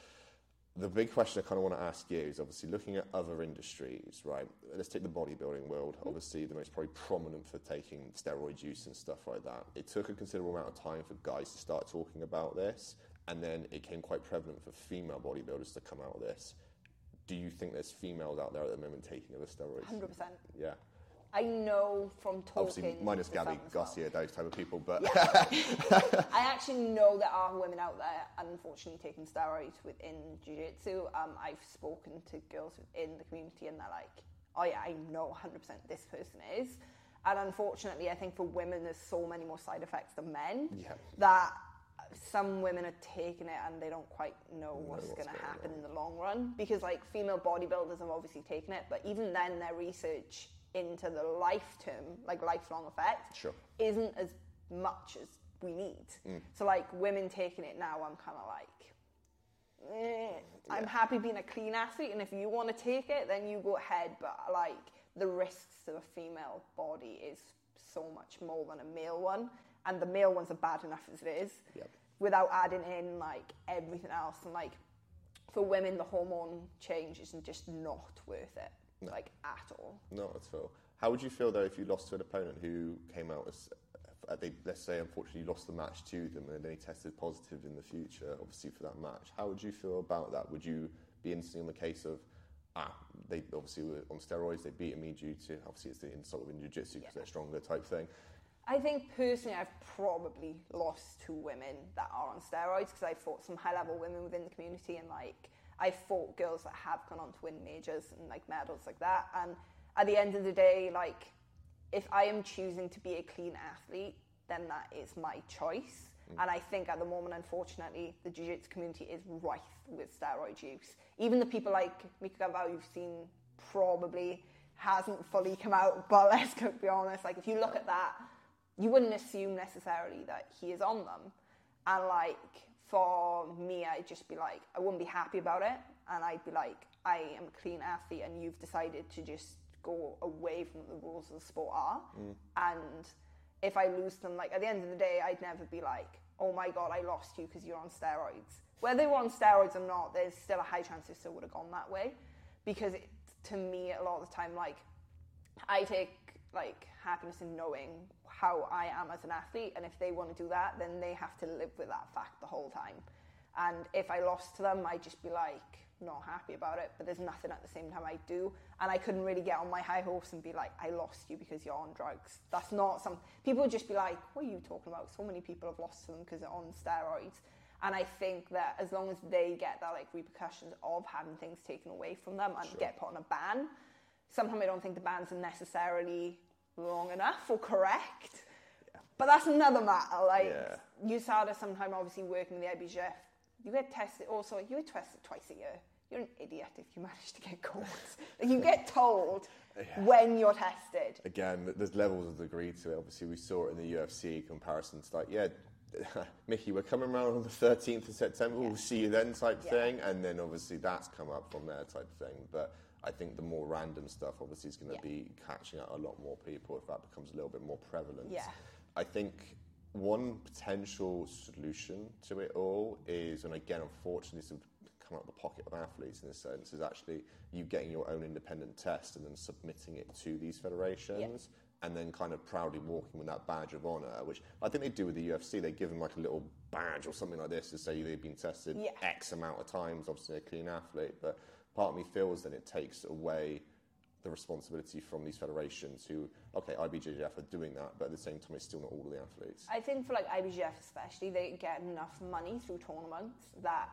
the big question I kind of want to ask you is obviously looking at other industries, right? Let's take the bodybuilding world. Mm-hmm. Obviously, the most probably prominent for taking steroid use and stuff like that. It took a considerable amount of time for guys to start talking about this, and then it became quite prevalent for female bodybuilders to come out of this do you think there's females out there at the moment taking other steroids? Hundred percent. Yeah. I know from talking. Obviously, minus Gabby Garcia, well. those type of people, but yeah. [LAUGHS] I actually know there are women out there, unfortunately, taking steroids within jiu-jitsu. Um, I've spoken to girls within the community, and they're like, "Oh yeah, I know 100% this person is." And unfortunately, I think for women, there's so many more side effects than men yeah. that some women are taking it and they don't quite know what's, what's going to happen on. in the long run because like female bodybuilders have obviously taken it but even then their research into the life term like lifelong effect sure. isn't as much as we need mm. so like women taking it now i'm kind of like eh, yeah. i'm happy being a clean athlete and if you want to take it then you go ahead but like the risks of a female body is so much more than a male one and the male ones are bad enough as it is. Yep without adding in like everything else. And like for women the hormone change is just not worth it no. like at all. Not at all. How would you feel though if you lost to an opponent who came out as uh, they, let's say unfortunately lost the match to them and they tested positive in the future obviously for that match. How would you feel about that? Would you be instantly on the case of ah they obviously were on steroids they beat me due to obviously it's the insult of in jiu-jitsu because yeah. they're stronger type thing I think personally, I've probably lost two women that are on steroids because I fought some high level women within the community and like I fought girls that have gone on to win majors and like medals like that. And at the end of the day, like if I am choosing to be a clean athlete, then that is my choice. Mm. And I think at the moment, unfortunately, the jiu-jitsu community is rife with steroid use. Even the people like Mica Galvão you've seen probably hasn't fully come out, but [LAUGHS] let's be honest, like if you look at that, you wouldn't assume necessarily that he is on them. And like for me, I'd just be like, I wouldn't be happy about it. And I'd be like, I am a clean athlete and you've decided to just go away from the rules of the sport are. Mm. And if I lose them, like at the end of the day, I'd never be like, oh my God, I lost you because you're on steroids. Whether they were on steroids or not, there's still a high chance they still would have gone that way. Because it, to me, a lot of the time, like, I take like happiness in knowing how I am as an athlete, and if they want to do that, then they have to live with that fact the whole time. And if I lost to them, I'd just be like not happy about it. But there's nothing at the same time I do, and I couldn't really get on my high horse and be like, I lost you because you're on drugs. That's not some people would just be like, what are you talking about? So many people have lost to them because they're on steroids. And I think that as long as they get that like repercussions of having things taken away from them and sure. get put on a ban, sometimes I don't think the bans are necessarily long enough or correct. Yeah. But that's another matter. Like yeah. you started sometime obviously working in the IBJJF. You get tested also you get tested twice a year. You're an idiot if you manage to get caught. like you get told yeah. when you're tested. Again, there's levels of degree to it. Obviously we saw it in the UFC comparisons like, yeah, [LAUGHS] Mickey, we're coming around on the 13th of September, we'll see you then type thing. And then obviously that's come up from there type thing. But I think the more random stuff obviously is going to yeah. be catching out a lot more people if that becomes a little bit more prevalent. Yeah. I think one potential solution to it all is, and again, unfortunately, this would come out of the pocket of athletes in a sense, is actually you getting your own independent test and then submitting it to these federations. Yeah. And then kind of proudly walking with that badge of honour, which I think they do with the UFC. They give them like a little badge or something like this to say they've been tested yeah. X amount of times. Obviously, a clean athlete, but part of me feels that it takes away the responsibility from these federations who, okay, IBJJF are doing that, but at the same time, it's still not all of the athletes. I think for like IBJJF especially, they get enough money through tournaments that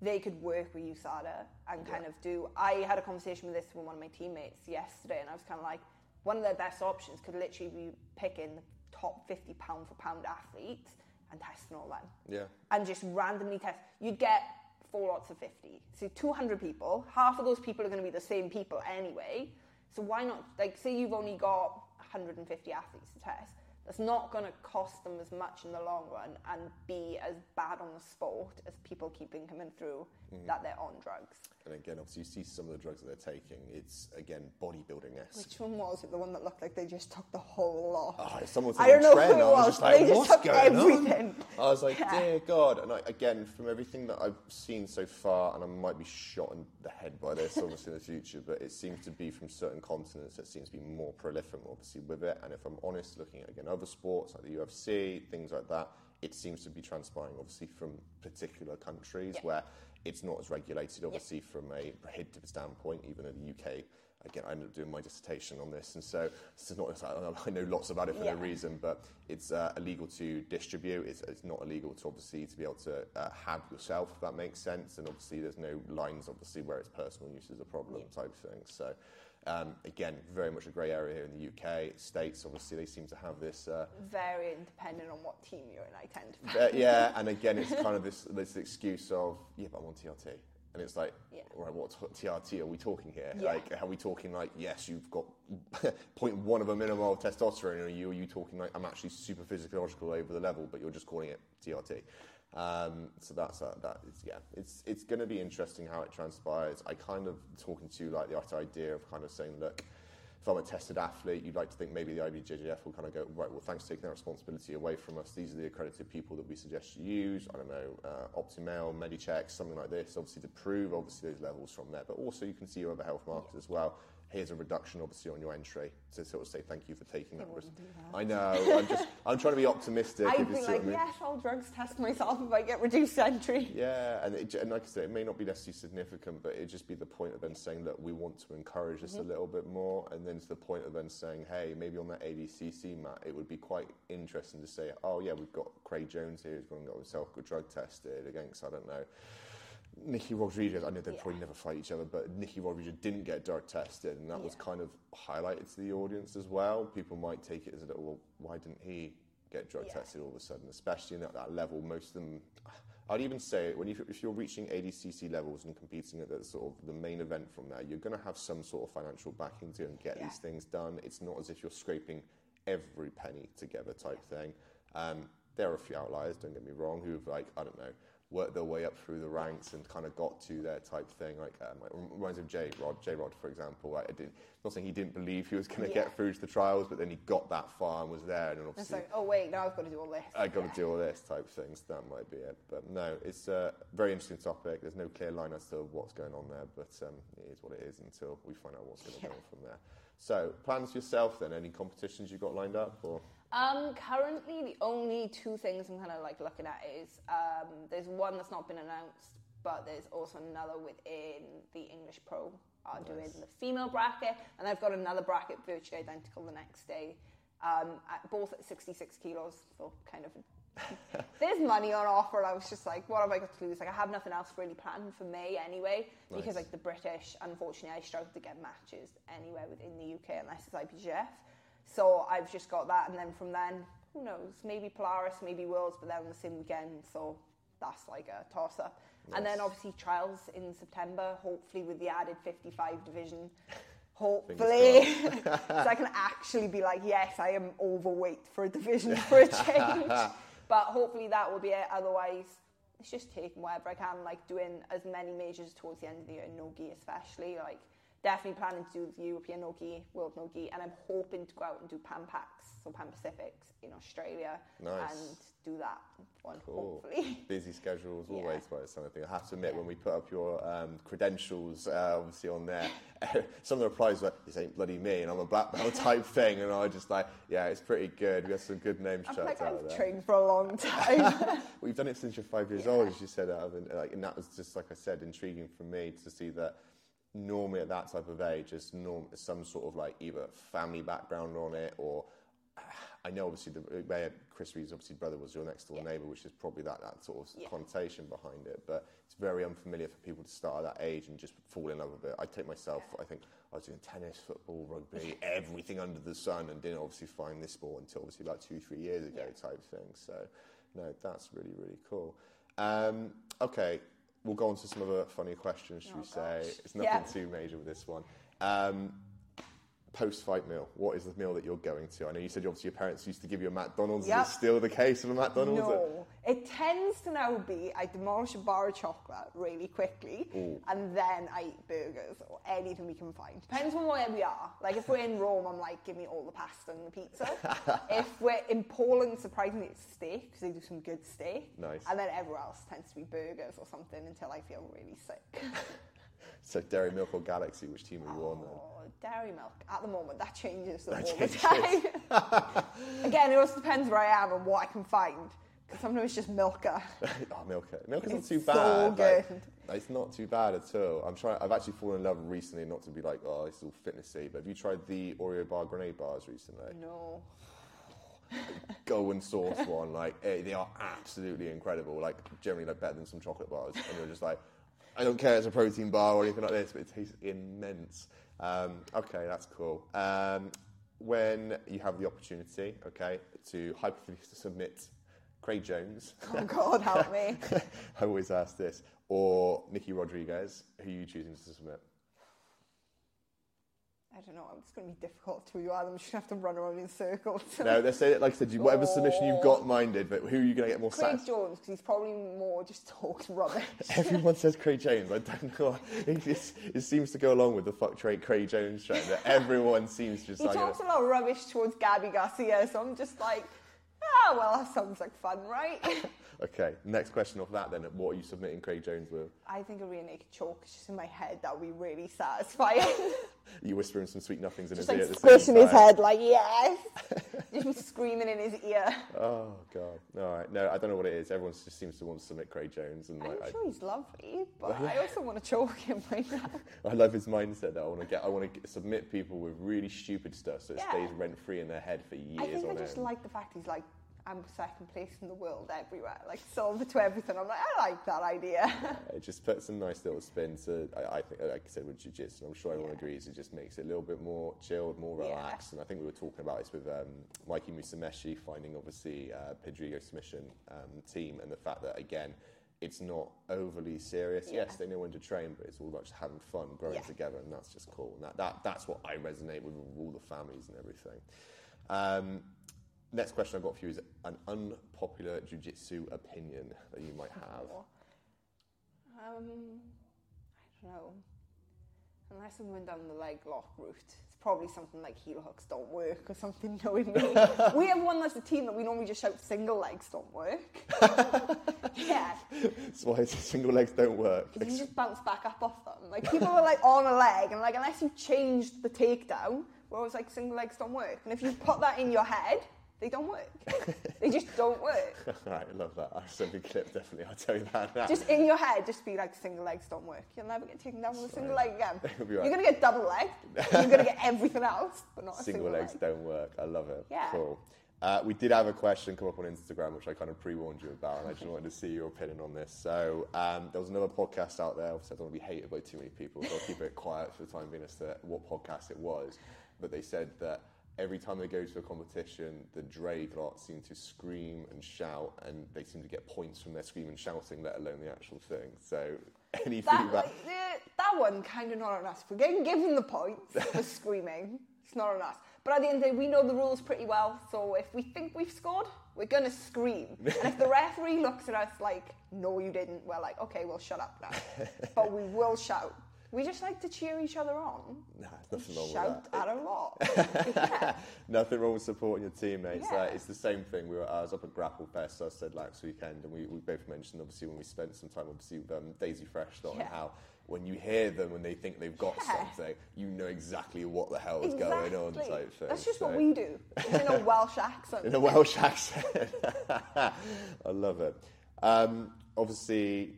they could work with USADA and kind yeah. of do. I had a conversation with this with one of my teammates yesterday, and I was kind of like, one of their best options could literally be picking the top 50 pound for pound athletes and testing all them. Yeah. And just randomly test. You'd get four lots of 50. So 200 people, half of those people are going to be the same people anyway. So why not, like, say you've only got 150 athletes to test that's not going to cost them as much in the long run and be as bad on the sport as people keeping coming through mm. that they're on drugs. And again, obviously, you see some of the drugs that they're taking. It's again bodybuilding esque. Which one was it? The one that looked like they just took the whole lot. Oh, someone I don't know trend, who it was. was like, they just took everything. On? I was like, yeah. dear God! And I, again, from everything that I've seen so far, and I might be shot in the head by this, [LAUGHS] obviously in the future, but it seems to be from certain continents that seems to be more prolific, obviously with it. And if I'm honest, looking at again other sports like the UFC, things like that, it seems to be transpiring obviously from particular countries yeah. where it's not as regulated, obviously, from a prohibitive standpoint, even in the UK. Again, I ended up doing my dissertation on this, and so this is not. [LAUGHS] I know lots about it for yeah. no reason, but it's uh, illegal to distribute. It's, it's, not illegal to obviously to be able to uh, have yourself, if that makes sense. And obviously, there's no lines, obviously, where it's personal use is a problem yeah. type of thing. So um, again, very much a grey area here in the UK. States, obviously, they seem to have this. Uh, very independent on what team you're in, I tend to uh, yeah, and [LAUGHS] again, it's kind of this, this excuse of, yeah, but I'm on TRT. And it's like, yeah. right, what TRT are we talking here? Yeah. Like, are we talking like, yes, you've got [LAUGHS] 0.1 of a millimole of testosterone, or are you, are you talking like, I'm actually super physiological over the level, but you're just calling it TRT? Um, so that's uh, that is yeah. It's it's going to be interesting how it transpires. I kind of talking to you like the idea of kind of saying, look, if I'm a tested athlete, you'd like to think maybe the IBJJF will kind of go right. Well, thanks for taking that responsibility away from us. These are the accredited people that we suggest you use. I don't know, uh, Optimal, Medicheck, something like this. Obviously to prove obviously those levels from there, but also you can see your other health markers as well here's a reduction obviously on your entry to sort of say thank you for taking that risk. I know. I'm just [LAUGHS] I'm trying to be optimistic. I'd be like, yes, I'll drugs test myself if I get reduced entry. Yeah, and, it, and like I say, it may not be necessarily significant, but it'd just be the point of then saying, look, we want to encourage this mm-hmm. a little bit more, and then to the point of then saying, hey, maybe on that ADCC mat, it would be quite interesting to say, oh yeah, we've got Craig Jones here who's going to get himself drug tested against I don't know Nicky Rodriguez, I know they'll yeah. probably never fight each other, but Nicky Rodriguez didn't get drug tested, and that yeah. was kind of highlighted to the audience as well. People might take it as a little, well, why didn't he get drug yeah. tested all of a sudden, especially at that level? Most of them, I'd even say, when you, if you're reaching ADCC levels and competing at the sort of the main event from there, you're going to have some sort of financial backing to and get these things done. It's not as if you're scraping every penny together type thing. Um, there are a few outliers, don't get me wrong, who've like, I don't know, worked their way up through the ranks and kind of got to their type thing. Like, um, like reminds me of J Rod. J Rod, for example. Like, I didn't, not saying he didn't believe he was going to yeah. get through to the trials, but then he got that far and was there. And obviously, it's like, oh wait, now I've got to do all this. I got yeah. to do all this type things. That might be it. But no, it's a very interesting topic. There's no clear line as to what's going on there, but um, it is what it is until we find out what's going to yeah. go on from there. So, plans for yourself then? Any competitions you've got lined up or? Um, currently, the only two things I'm kind of like looking at is um, there's one that's not been announced, but there's also another within the English Pro are nice. doing the female bracket, and I've got another bracket virtually identical the next day, um, at, both at 66 kilos, so kind of. [LAUGHS] there's money on offer, and I was just like, what have I got to lose? Like, I have nothing else really planned for May anyway, nice. because like the British, unfortunately, I struggle to get matches anywhere within the UK unless it's IBJJF. So I've just got that, and then from then, who knows? Maybe Polaris, maybe Worlds, but then on the same weekend. So that's like a toss up. And then obviously trials in September, hopefully with the added 55 division. [LAUGHS] Hopefully, [LAUGHS] so I can actually be like, yes, I am overweight for a division [LAUGHS] for a change. but hopefully that will be it. Otherwise, it's just taking whatever I can, like doing as many majors towards the end of the year, nogi especially, like definitely planning to do the European Nogi, World Nogi, and I'm hoping to go out and do Pan Pacs, so Pan Pacifics in Australia, nice. and do that one, cool. hopefully. [LAUGHS] Busy schedule as always yeah. by the summer thing. I have to admit, yeah. when we put up your um, credentials, uh, obviously on there, [LAUGHS] some of the replies were, "This ain't bloody me," and I'm a black belt [LAUGHS] type thing, and I was just like, "Yeah, it's pretty good. We got some good names." I'm like, I've there. trained for a long time. you've done it since you're five years yeah. old, as you said, Alvin. And that was just like I said, intriguing for me to see that normally at that type of age, there's norm, some sort of like either family background on it or I know obviously the where Chris Rees' obviously brother was your next door yeah. neighbour, which is probably that, that sort of yeah. connotation behind it. But it's very unfamiliar for people to start at that age and just fall in love with it. I take myself, I think I was doing tennis, football, rugby, everything under the sun, and didn't obviously find this sport until obviously about two, three years ago yeah. type thing. So no, that's really really cool. Um, okay, we'll go on to some other funny questions. Should Oh, we say gosh. it's nothing Yeah. too major with this one? Um, Post-fight meal. What is the meal that you're going to? I know you said obviously your parents used to give you a McDonald's. Yep. Is it still the case of a McDonald's? No, it tends to now be I demolish a bar of chocolate really quickly, and then I eat burgers or anything we can find. Depends on where we are. Like if we're in Rome, I'm like, give me all the pasta and the pizza. [LAUGHS] if we're in Poland, surprisingly, it's steak because they do some good steak. Nice. And then everywhere else tends to be burgers or something until I feel really sick. [LAUGHS] So Dairy Milk or Galaxy? Which team are you on then? Oh, dairy milk. At the moment, that changes That all changes. the time. [LAUGHS] Again, it also depends where I am and what I can find. Because sometimes it's just Milka. [LAUGHS] oh, Milka. Milka's not It's too so bad. like, good. it's not too bad at all. I'm trying. I've actually fallen in love recently, not to be like, oh, it's all fitnessy. But have you tried the Oreo bar grenade bars recently? No. Go and [LAUGHS] source one. Like eh, they are absolutely incredible. Like generally, like better than some chocolate bars. And you're just like, I don't care. It's a protein bar or anything like this, but it tastes immense. Um, okay, that's cool. Um, when you have the opportunity, okay, to hypothetically submit Craig Jones. Oh God, help me. [LAUGHS] I always ask this. Or Nicky Rodriguez, who are you choosing to submit? I don't know. It's going to be difficult to you. I'm just going to have to run around in circles. No, let's say it like I said, you- whatever submission you've got minded, but who are you going to get more Craig satisfied? Jones, because he's probably more just talks rubbish. [LAUGHS] Everyone says Craig Jones. I don't know. [LAUGHS] It, it seems to go along with the fuck trade Craig Jones trend that everyone seems just he like. talks a lot of rubbish towards Gabby Garcia, so I'm just like, ah, well, that sounds like fun, right? [LAUGHS] Okay, next question off that then. What are you submitting Craig Jones with? I think a real naked choke is just in my head. That would be really satisfying. [LAUGHS] You whispering some sweet nothings in just his like ear squishing his head, like, yes. [LAUGHS] just screaming in his ear. Oh god. All right. No, I don't know what it is. Everyone just seems to want to submit Craig Jones, and I'm like, I, sure he's lovely, but [LAUGHS] I also want to choke him right now. I love his mindset that I want to get. I want to submit people with really stupid stuff so it Yeah. stays rent free in their head for years I think I just end. like the fact he's like, I'm second place in the world everywhere, like silver to everything. I'm like, I like that idea. [LAUGHS] It just puts a nice little spin to. I, I think, like I said, with jiu-jitsu, and I'm sure everyone Yeah. agrees. It just makes it a little bit more chilled, more Yeah. relaxed. And I think we were talking about this with um, Mikey Musumeci finding obviously uh, Pedigo submission um, team, and the fact that again. It's not overly serious. Yeah. Yes, they know when to train, but it's all about just having fun, growing Yeah. together, and that's just cool. And that, that, that's what I resonate with, with all the families and everything. Um, next question I've got for you is an unpopular jiu-jitsu opinion that you might have. Um, I don't know. Unless I'm going down the leg lock route, it's probably something like heel hooks don't work or something. [LAUGHS] Knowing me, we have one that's a team that we normally just shout single legs don't work. [LAUGHS] yeah, That's why single legs don't work. because you just bounce back up off them. Like people are like on a leg, and like unless you changed the takedown, we're always like single legs don't work. And if you put that in your head, they don't work. [LAUGHS] they just don't work. Right, [LAUGHS] I love that. I've sent a clip, definitely. I'll tell you that now. Just in your head, just be like, single legs don't work. You'll never get taken down with a single leg again. [LAUGHS] Be You're going to get double leg. You're going to get everything else, but not a single single, legs leg. don't work. I love it. Yeah. Cool. Uh, we did have a question come up on Instagram, which I kind of pre-warned you about, and I just wanted to see your opinion on this. So um, there was another podcast out there. Obviously, I don't want to be hated by too many people, so I'll keep it quiet for the time being as to what podcast it was. But they said that every time they go to a competition, the Draig lot seem to scream and shout, and they seem to get points from their screaming and shouting, let alone the actual thing. So [LAUGHS] any That, feedback? like, that one, kind of not on us. We're getting given the points [LAUGHS] for screaming. It's not on us. But at the end of the day, we know the rules pretty well. So if we think we've scored, we're going to scream. [LAUGHS] And if the referee looks at us like, no, you didn't, we're like, okay, we'll shut up now. but we will shout. We just like to cheer each other on. Nah, nothing wrong Shout with that. at a lot. yeah. [LAUGHS] Nothing wrong with supporting your teammates. Yeah. Uh, it's the same thing. We were, I was up at Grapple Fest, I said last weekend, and we, we both mentioned, obviously, when we spent some time, obviously, with um, Daisy Fresh, on Yeah. how when you hear them and they think they've got Yeah. something, you know exactly what the hell is going on Exactly. type thing. That's just what we do. It's in a [LAUGHS] Welsh accent. In a Welsh accent. [LAUGHS] I love it. Um, obviously,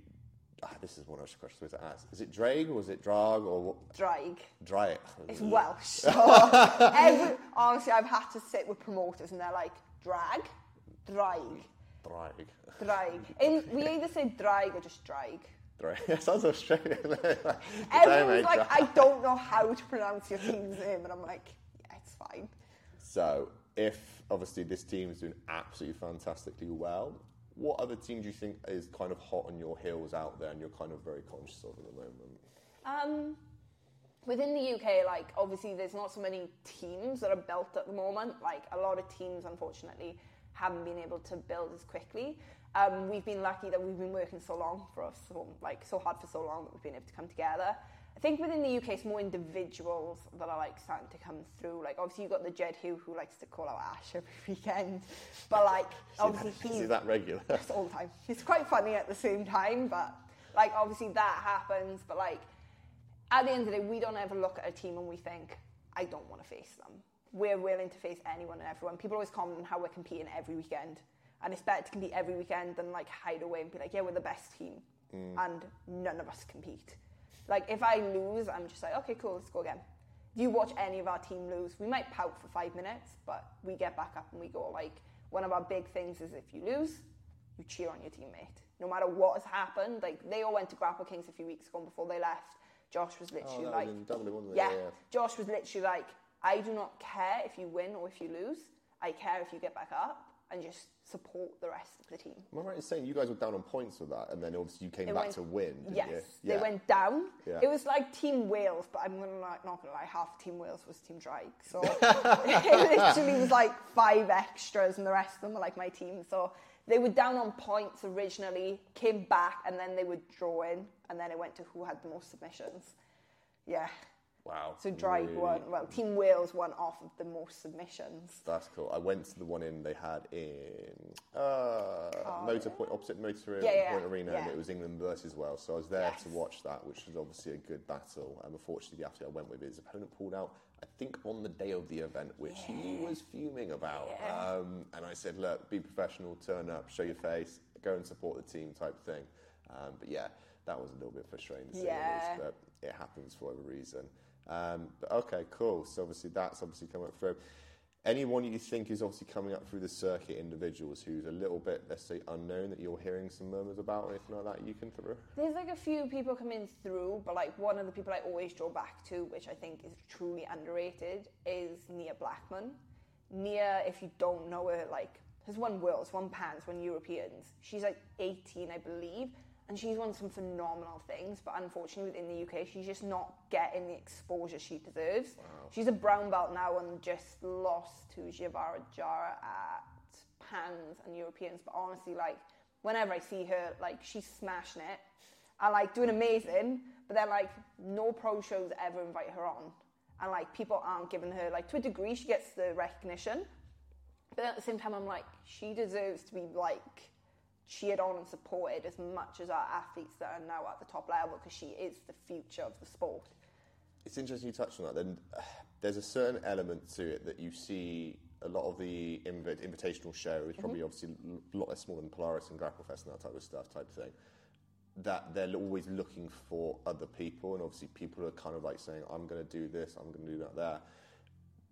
ah, this is one of the questions to ask. Is it Drag or was it Drag or what? Drag. Dry it. It's Welsh. So [LAUGHS] every, honestly, I've had to sit with promoters and they're like, drag, drag, Drag. drag. And we either say drag or just drag. Drag. [LAUGHS] It sounds Australian. [LAUGHS] Everyone's like, I don't know how to pronounce your team's name. And I'm like, yeah, it's fine. So, if obviously this team is doing absolutely fantastically well, what other team do you think is kind of hot on your heels out there and you're kind of very conscious of at the moment? Um, within the UK, like obviously there's not so many teams that are built at the moment. Like a lot of teams, unfortunately, haven't been able to build as quickly. Um, we've been lucky that we've been working so long for us, so, like so hard for so long that we've been able to come together. I think within the UK, it's more individuals that are like starting to come through. Like obviously you've got the Jed Hugh who likes to call out Ash every [LAUGHS] weekend, but like [LAUGHS] obviously that, he's that regular. [LAUGHS] Yes, all the time. It's quite funny at the same time, but like obviously that happens. But like at the end of the day, we don't ever look at a team and we think, I don't want to face them. We're willing to face anyone and everyone. People always comment on how we're competing every weekend, and it's better to compete every weekend than like hide away and be like, yeah, we're the best team, mm. and none of us compete. Like if I lose, I'm just like, okay, cool, let's go again. If you watch any of our team lose, we might pout for five minutes, but we get back up and we go. Like one of our big things is if you lose, you cheer on your teammate. No matter what has happened, like they all went to Grapple Kings a few weeks ago before they left. Josh was literally oh, like, Dublin, yeah, yeah, Josh was literally like, I do not care if you win or if you lose. I care if you get back up and just support the rest of the team. Am I right in saying you guys were down on points with that, and then obviously you came back went, to win? yes, you? they went down. Yeah. It was like Team Wales, but I'm gonna like, not gonna lie, half Team Wales was Team Draig, so [LAUGHS] it literally was like five extras, and the rest of them were like my team. So they were down on points originally, came back, and then they were drawing, and then it went to who had the most submissions. Yeah, Wow. So Draig really? won, well, Team Wales won off of the most submissions. That's cool. I went to the one in they had in uh, Motor Point, opposite Motor yeah, yeah, Point Arena, yeah. and it was England versus Wales. So I was there yes. to watch that, which was obviously a good battle. And unfortunately, the athlete I went with, his opponent pulled out, I think, on the day of the event, which he was fuming about. Um, and I said, look, be professional, turn up, show your face, go and support the team type thing. Um, but yeah, that was a little bit frustrating to say yeah. but it happens for whatever reason. Um, but okay, cool. So obviously that's obviously coming up through. Anyone you think is obviously coming up through the circuit, individuals who's a little bit, let's say, unknown that you're hearing some murmurs about or anything like that you can through? There's like a few people coming through, but like one of the people I always draw back to, which I think is truly underrated, is Nia Blackman. Nia, if you don't know her, like has won worlds, won pans, won Europeans. She's like 18, I believe, and she's won some phenomenal things, but unfortunately within the UK, she's just not getting the exposure she deserves. Wow. She's a brown belt now and just lost to Jivara Jara at Pans and Europeans. But honestly, like whenever I see her, like she's smashing it. I like doing amazing, but then like no pro shows ever invite her on, and like people aren't giving her like to a degree she gets the recognition, but at the same time I'm like she deserves to be like cheered on and supported as much as our athletes that are now at the top level because she is the future of the sport. It's interesting you touched on that. Then [SIGHS] there's a certain element to it that you see a lot of the inv- invitational show is probably mm-hmm. obviously a lot less small than Polaris and Grapple Fest and that type of stuff type of thing. That they're always looking for other people, and obviously people are kind of like saying, "I'm going to do this, I'm going to do that." There,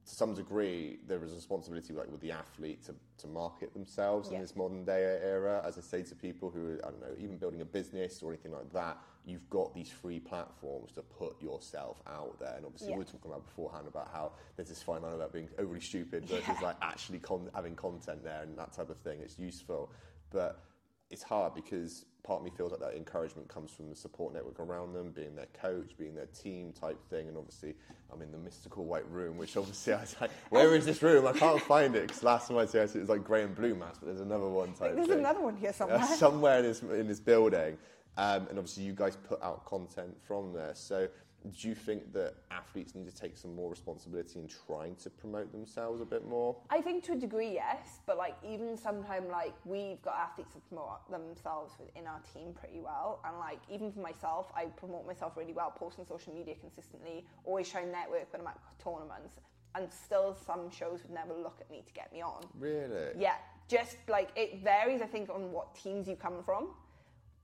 to some degree, there is a responsibility, like with the athlete, to, to market themselves yeah. in this modern day era. As I say to people who are, I don't know, even building a business or anything like that, you've got these free platforms to put yourself out there. And obviously, yeah. we were talking about beforehand about how there's this fine line about being overly stupid versus yeah. like actually con- having content there and that type of thing. It's useful, but it's hard because part of me feels like that encouragement comes from the support network around them, being their coach, being their team type thing. And obviously, I'm in the mystical white room, which obviously I was like, where is this room? I can't find it because last time I saw it, was like grey and blue mats, but there's another one type. There's thing. another one here somewhere. somewhere in this in this building, um, and obviously you guys put out content from there. So do you think that athletes need to take some more responsibility in trying to promote themselves a bit more? I think to a degree, yes, but like even sometimes, like we've got athletes that promote themselves within our team pretty well, and like even for myself, I promote myself really well, post on social media consistently, always try and network when I'm at tournaments, and still some shows would never look at me to get me on. Really? Yeah, just like it varies, I think, on what teams you come from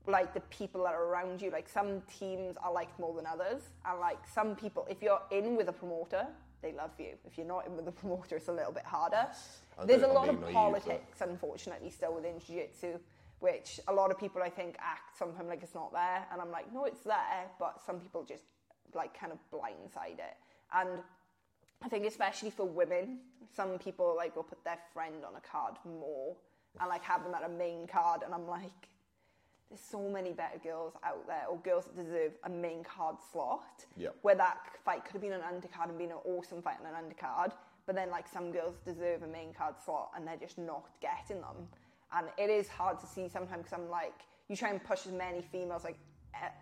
like the people that are around you. Like some teams are liked more than others, and like some people, if you're in with a promoter, they love you. If you're not in with a promoter, it's a little bit harder. There's a lot of politics, unfortunately, still within jiu-jitsu, which a lot of people I think act sometimes like it's not there, and I'm like, no, it's there, but some people just like kind of blindside it, and I think especially for women, some people like will put their friend on a card more and like have them at a main card, and I'm like, there's so many better girls out there, or girls that deserve a main card slot. Where that fight could have been an undercard and been an awesome fight on an undercard, but then like some girls deserve a main card slot and they're just not getting them. And it is hard to see sometimes because I'm like, you try and push as many females. Like,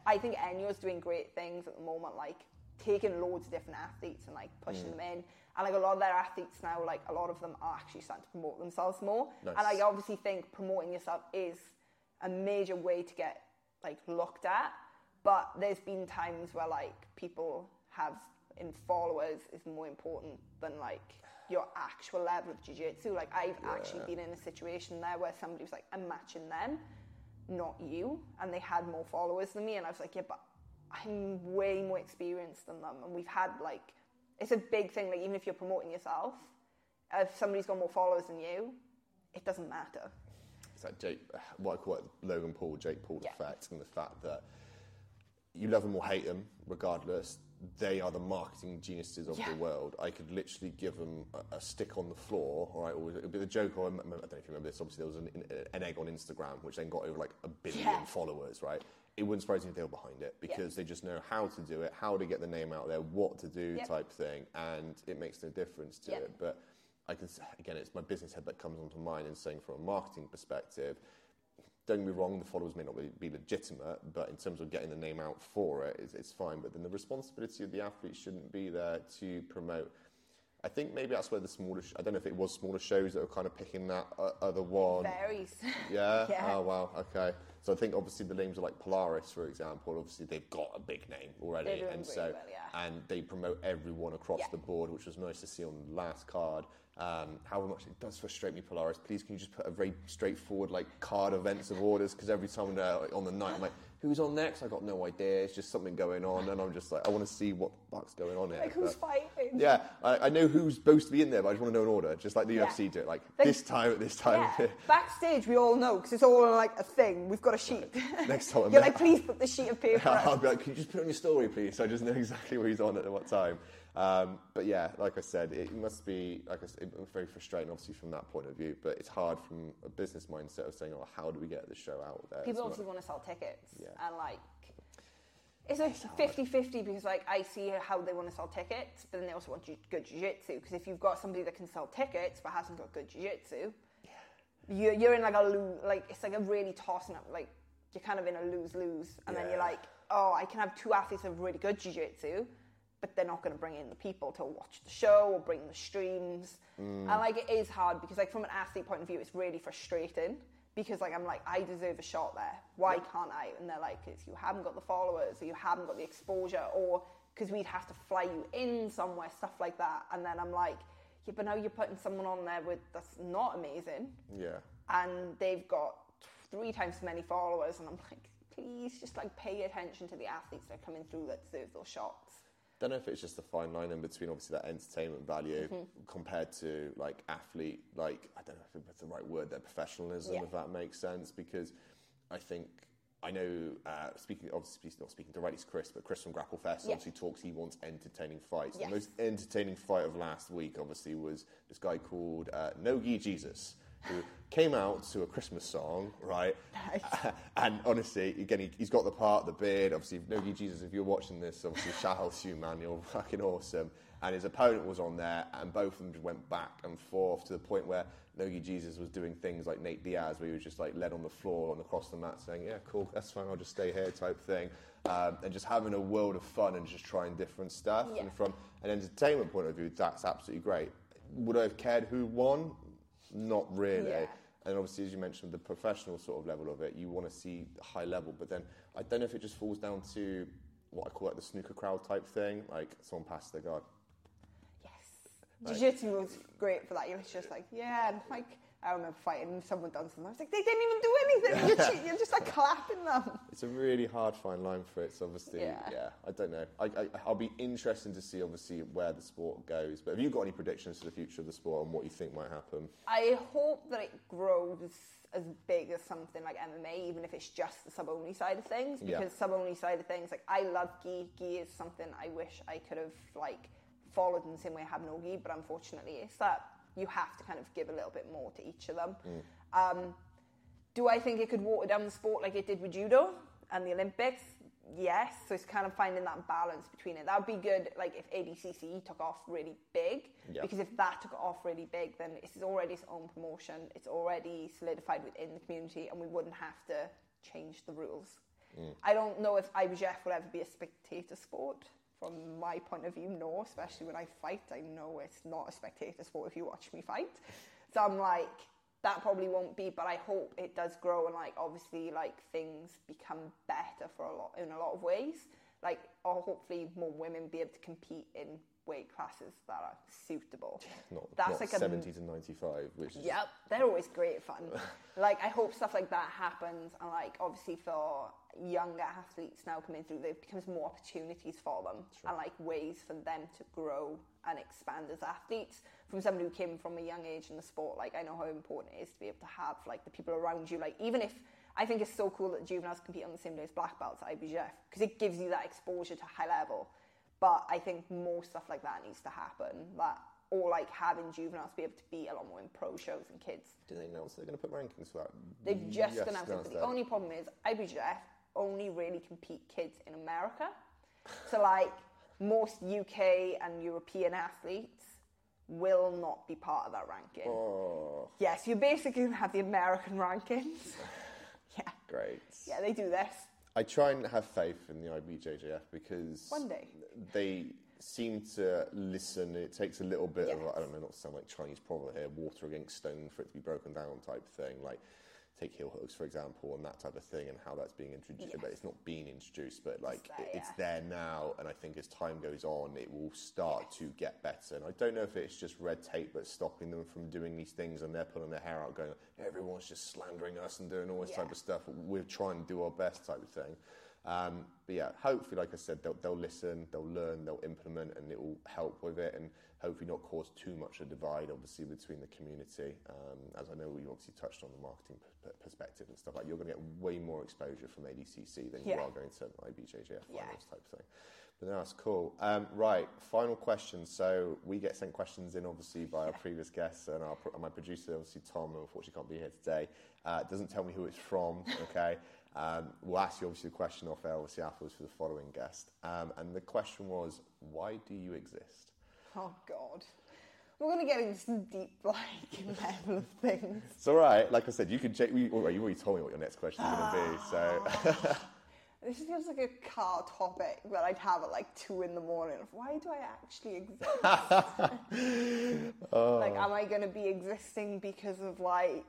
I think Enyo's doing great things at the moment, like taking loads of different athletes and like pushing mm. them in. And like a lot of their athletes now, like a lot of them are actually starting to promote themselves more. Nice. And I obviously think promoting yourself is a major way to get like looked at. But there's been times where like people have in followers is more important than like your actual level of jiu-jitsu. Like I've yeah. actually been in a situation there where somebody was like, I'm matching them, not you. And they had more followers than me. And I was like, yeah, but I'm way more experienced than them. And we've had like, it's a big thing. Like even if you're promoting yourself, if somebody's got more followers than you, it doesn't matter. It's like Jake, what I call it Logan Paul, Jake Paul yeah. effect, and the fact that you love them or hate them, regardless they are the marketing geniuses of yeah. the world. I could literally give them a, a, stick on the floor, all right, or it would be the joke, or I don't know if you remember this, obviously there was an, an egg on Instagram, which then got over like a billion yeah. followers, right? It wouldn't surprise me if they were behind it because yeah. they just know how to do it, how to get the name out there, what to do type thing, and it makes no difference to it. But I can, again, it's my business head that comes onto mind and saying from a marketing perspective, don't get me wrong, the followers may not be, legitimate, but in terms of getting the name out for it, it's, it's fine. But then the responsibility of the athlete shouldn't be there to promote. I think maybe that's where the smaller, I don't know if it was smaller shows that were kind of picking that uh, other one. Varies. [LAUGHS] Yeah? yeah? Oh, wow. Okay. So I think obviously the names are like Polaris, for example. Obviously they've got a big name already, and so well, yeah. and they promote everyone across yeah. the board, which was nice to see on the last card. Um, however much it does frustrate me, Polaris, please can you just put a very straightforward like card events of orders? Because every time uh, on the night, I'm like, who's on next? I got no idea. It's just something going on, and I'm just like, I want to see what the fuck's going on here. Like who's but, fighting? Yeah, I, I, know who's supposed to be in there, but I just want to know an order, just like the yeah. UFC do it. Like, this time at this time. Yeah. Backstage, we all know because it's all like a thing. We've got a sheet. Right. Next time, [LAUGHS] you're like, please put the sheet of paper. [LAUGHS] I'll be like, can you just put it on your story, please? So I just know [LAUGHS] exactly where he's on at what time. Um, but yeah, like I said, it must be like I said, very frustrating, obviously from that point of view. But it's hard from a business mindset of saying, "Oh, how do we get the show out there?" People obviously want to sell tickets, yeah. and like it's like 50-50 because like I see how they want to sell tickets, but then they also want good jiu-jitsu. Because if you've got somebody that can sell tickets but hasn't got good jiu-jitsu, yeah. you're, you're in like a lose, like it's like a really tossing up, like you're kind of in a lose-lose, and yeah. then you're like, oh, I can have two athletes of really good jiu-jitsu, but they're not going to bring in the people to watch the show or bring the streams. Mm. And like it is hard because like from an athlete point of view, it's really frustrating because like I'm like I deserve a shot there. Why can't I? And they're like, because you haven't got the followers, or you haven't got the exposure, or because we'd have to fly you in somewhere, stuff like that. And then I'm like, yeah, but now you're putting someone on there with that's not amazing. Yeah. And they've got three times as many followers, and I'm like, please just like pay attention to the athletes that are coming through that deserve those shots don't know if it's just a fine line in between obviously that entertainment value mm-hmm. compared to like athlete like I don't know if it's the right word there professionalism yeah. if that makes sense because I think I know uh, speaking obviously not speaking directly to Chris but Chris from Grapple Fest yeah. obviously talks he wants entertaining fights yes. the most entertaining fight of last week obviously was this guy called uh, Nogi Jesus who came out to a Christmas song, right? Nice. [LAUGHS] and honestly, again, he, has got the part, the beard. Obviously, Nogi Jesus, if you're watching this, obviously, shout out to you, man. You're fucking awesome. And his opponent was on there, and both of them just went back and forth to the point where Nogi Jesus was doing things like Nate Diaz, where he was just like led on the floor and across the mat saying, Yeah, cool, that's fine, I'll just stay here, type thing. Um, and just having a world of fun and just trying different stuff. Yeah. And from an entertainment point of view, that's absolutely great. Would I have cared who won? Not really. Yeah. And obviously, as you mentioned, the professional sort of level of it, you want to see high level. But then I don't know if it just falls down to what I call like the snooker crowd type thing, like someone passes their guard. Yes. Like, Jiu-Jitsu was great for that. You're just like, yeah, and like I remember fighting someone done something. I was like, they didn't even do anything. You're, you're, just like clapping them. It's a really hard fine line for it. So obviously, yeah. yeah I don't know. I, I, will be interested to see obviously where the sport goes. But have you got any predictions for the future of the sport and what you think might happen? I hope that it grows as big as something like MMA, even if it's just the sub only side of things. Because yeah. sub only side of things, like I love gi. Gi is something I wish I could have like followed in the same way I have no gi, but unfortunately, it's that you have to kind of give a little bit more to each of them. Mm. Um, do I think it could water down the sport like it did with judo and the Olympics? Yes. So it's kind of finding that balance between it. That would be good, like if ADCC took off really big, Yeah. because if that took off really big, then it's already its own promotion. It's already solidified within the community, and we wouldn't have to change the rules. I don't know if IBJJF will ever be a spectator sport. From my point of view, no. Especially when I fight, I know it's not a spectator sport if you watch me fight. So I'm like, that probably won't be. But I hope it does grow and like obviously like things become better for a lot in a lot of ways. Like, or hopefully more women be able to compete in weight classes that are suitable. [LAUGHS] Not, That's not like a 70 to 95, which is Yep, they're always great fun. [LAUGHS] like I hope stuff like that happens, and like obviously for younger athletes now coming through, there becomes more opportunities for them, and like ways for them to grow and expand as athletes. From someone who came from a young age in the sport, like I know how important it is to be able to have like the people around you. Like even if I think it's so cool that juveniles compete on the same day as black belts at IBJJF because it gives you that exposure to high level. But I think more stuff like that needs to happen. That or like having juveniles be able to be a lot more in pro shows and kids. Did they announce they're going to put rankings for that? They've just Yes, announced it. But the only problem is IBJJF only really compete kids in America. So like most UK and European athletes will not be part of that ranking. Oh, Yes, you basically have the American rankings. [LAUGHS] yeah. great. Yeah, they do this. I try and have faith in the IBJJF because One day. they seem to listen. It takes a little bit of, I don't know, not to sound like Chinese proverb here, water against stone for it to be broken down type thing. Like, take heel hooks, for example, and that type of thing, and how that's being introduced. Yes. But it's not being introduced, but like, there, it- it's yeah. there now, and I think as time goes on, it will start to get better. And I don't know if it's just red tape that's stopping them from doing these things, and they're pulling their hair out, going, everyone's just slandering us and doing all this type of stuff. We're trying to do our best type of thing. Um, but yeah, hopefully, like I said, they'll, they'll listen, they'll learn, they'll implement, and it will help with it, and hopefully not cause too much of a divide, obviously, between the community. Um, as I know we obviously touched on the marketing p- perspective and stuff like, you're going to get way more exposure from ADCC than you are going to IBJJF Yeah. type thing. But no, that's cool. Um, right, final question. So we get sent questions in, obviously, by our previous guests, and our, my producer, obviously Tom, who unfortunately can't be here today, uh, doesn't tell me who it's from. Okay, [LAUGHS] um, we'll ask you obviously the question off air, obviously afterwards for the following guest. Um, and the question was, why do you exist? Oh God. We're gonna get into some deep [LAUGHS] like level of things. It's all right. Like I said, you could. Check, you, well, you already told me what your next question is going to be. [SIGHS] So [LAUGHS] This feels like a car topic that I'd have at like two in the morning. Why do I actually exist? [LAUGHS] oh. Like, am I going to be existing because of like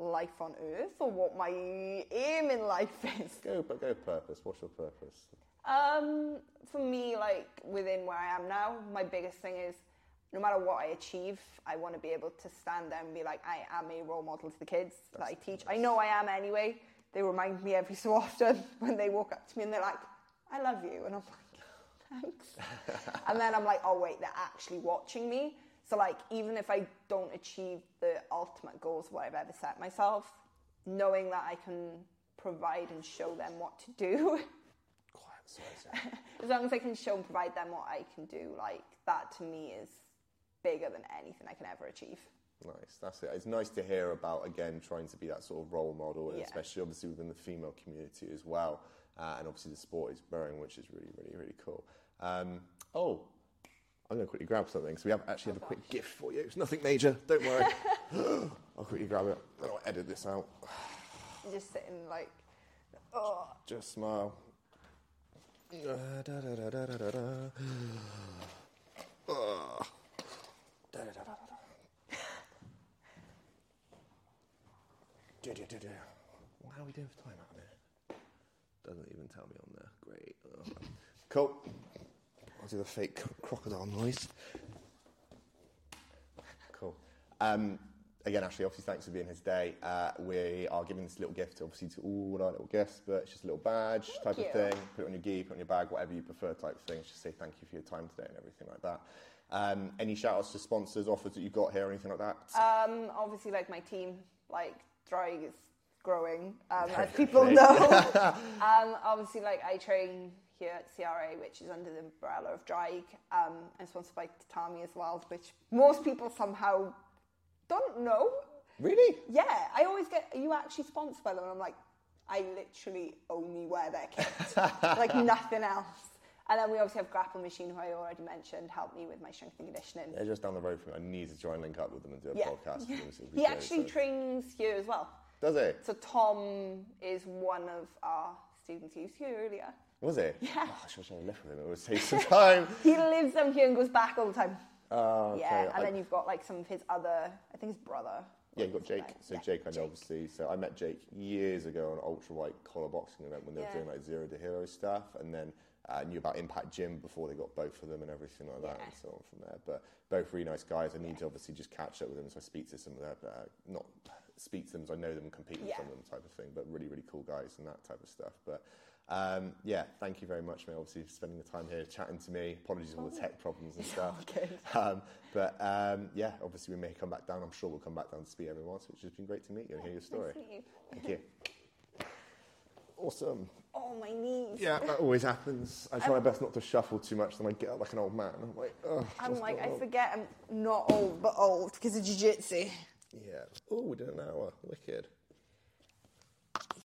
life on Earth or what my aim in life [LAUGHS] is? go, but go purpose. What's your purpose? Um, for me, like within where I am now, my biggest thing is no matter what I achieve, I want to be able to stand there and be like, I am a role model to the kids that I teach. I know I am anyway. They remind me every so often [LAUGHS] when they walk up to me and they're like, I love you. And I'm like, [LAUGHS] thanks. and then I'm like, oh, wait, they're actually watching me. So, like, even if I don't achieve the ultimate goals, what I've ever set myself, knowing that I can provide and show them what to do [LAUGHS] Quiet, sorry, sorry. [LAUGHS] as long as I can show and provide them what I can do, like that to me is bigger than anything I can ever achieve. Nice, that's it. It's nice to hear about again trying to be that sort of role model, Yeah. especially obviously within the female community as well. Uh, and obviously the sport is growing, which is really, really, really cool. Um, oh, I'm going to quickly grab something. So we have actually have a quick gift for you. It's nothing major. Don't worry. [LAUGHS] [GASPS] I'll quickly grab it. Then I'll edit this out. You're just sitting like, oh, Just smile. Da, da, da, da, da, da, da, da. [SIGHS] Da, da, da, da, da, da. Do, do, do, do. Well, how are we doing for time out there? Doesn't even tell me on there. Great. Oh. Cool. I'll do the fake crocodile noise. Cool. Um, again, Ashley, obviously, thanks for being here today. Uh, we are giving this little gift, obviously, to all our little guests, but it's just a little badge type Thank of thing. Put it on your gi, put it on your bag, whatever you prefer type of thing. Just say thank you for your time today and everything like that. Um, any shout outs to sponsors, offers that you've got here, or anything like that? um, obviously like my team, like Draig is growing, um, as [LAUGHS] people know. [LAUGHS] um, obviously like I train here at CRA, which is under the umbrella of Draig, um, and sponsored by Tatami as well, which most people somehow don't know. Really? Yeah, I always get. Are you actually sponsored by them? And I'm like, I literally only wear their kit, [LAUGHS] like nothing else. And then we obviously have Grapple Machine, who I already mentioned, help me with my strength and conditioning. They're just down the road from me. I need to try and link up with them and do a Yeah. podcast. Yeah. them, so it'd be He great, actually so- trains here as well. Does he? So Tom is one of our students. He was here earlier. Was he? Yeah. Oh, I should have left with him. It would save some time. [LAUGHS] He lives down here and goes back all the time. Oh, okay. Yeah, and I- then you've got like some of his other, I think his brother. Yeah, you've got Jake. So Yeah, Jake, I know obviously. So I met Jake years ago on an ultra white collar boxing event when they Yeah. were doing like zero to hero stuff, and then uh, knew about Impact Gym before they got both of them and everything like that, Yeah. and so on from there. But both really nice guys. I need to obviously just catch up with them, so I speak to some of their, uh, not speak to them, so I know them and compete with some of them type of thing. But really, really cool guys and that type of stuff. But um, yeah, thank you very much, mate. Obviously, for spending the time here chatting to me. Apologies for all the tech problems and [LAUGHS] stuff. Um, but um, yeah, obviously we may come back down. I'm sure we'll come back down to speak every once, which has been great to meet you and hear your story. Nice you. Thank you. Awesome. Oh, my knees. Yeah, that always happens. I try my best not to shuffle too much, then I get up like an old man. I'm like, oh. I'm like, I forget I'm not old, but old because of jiu-jitsu. Yeah. Oh, we did an hour. Wicked.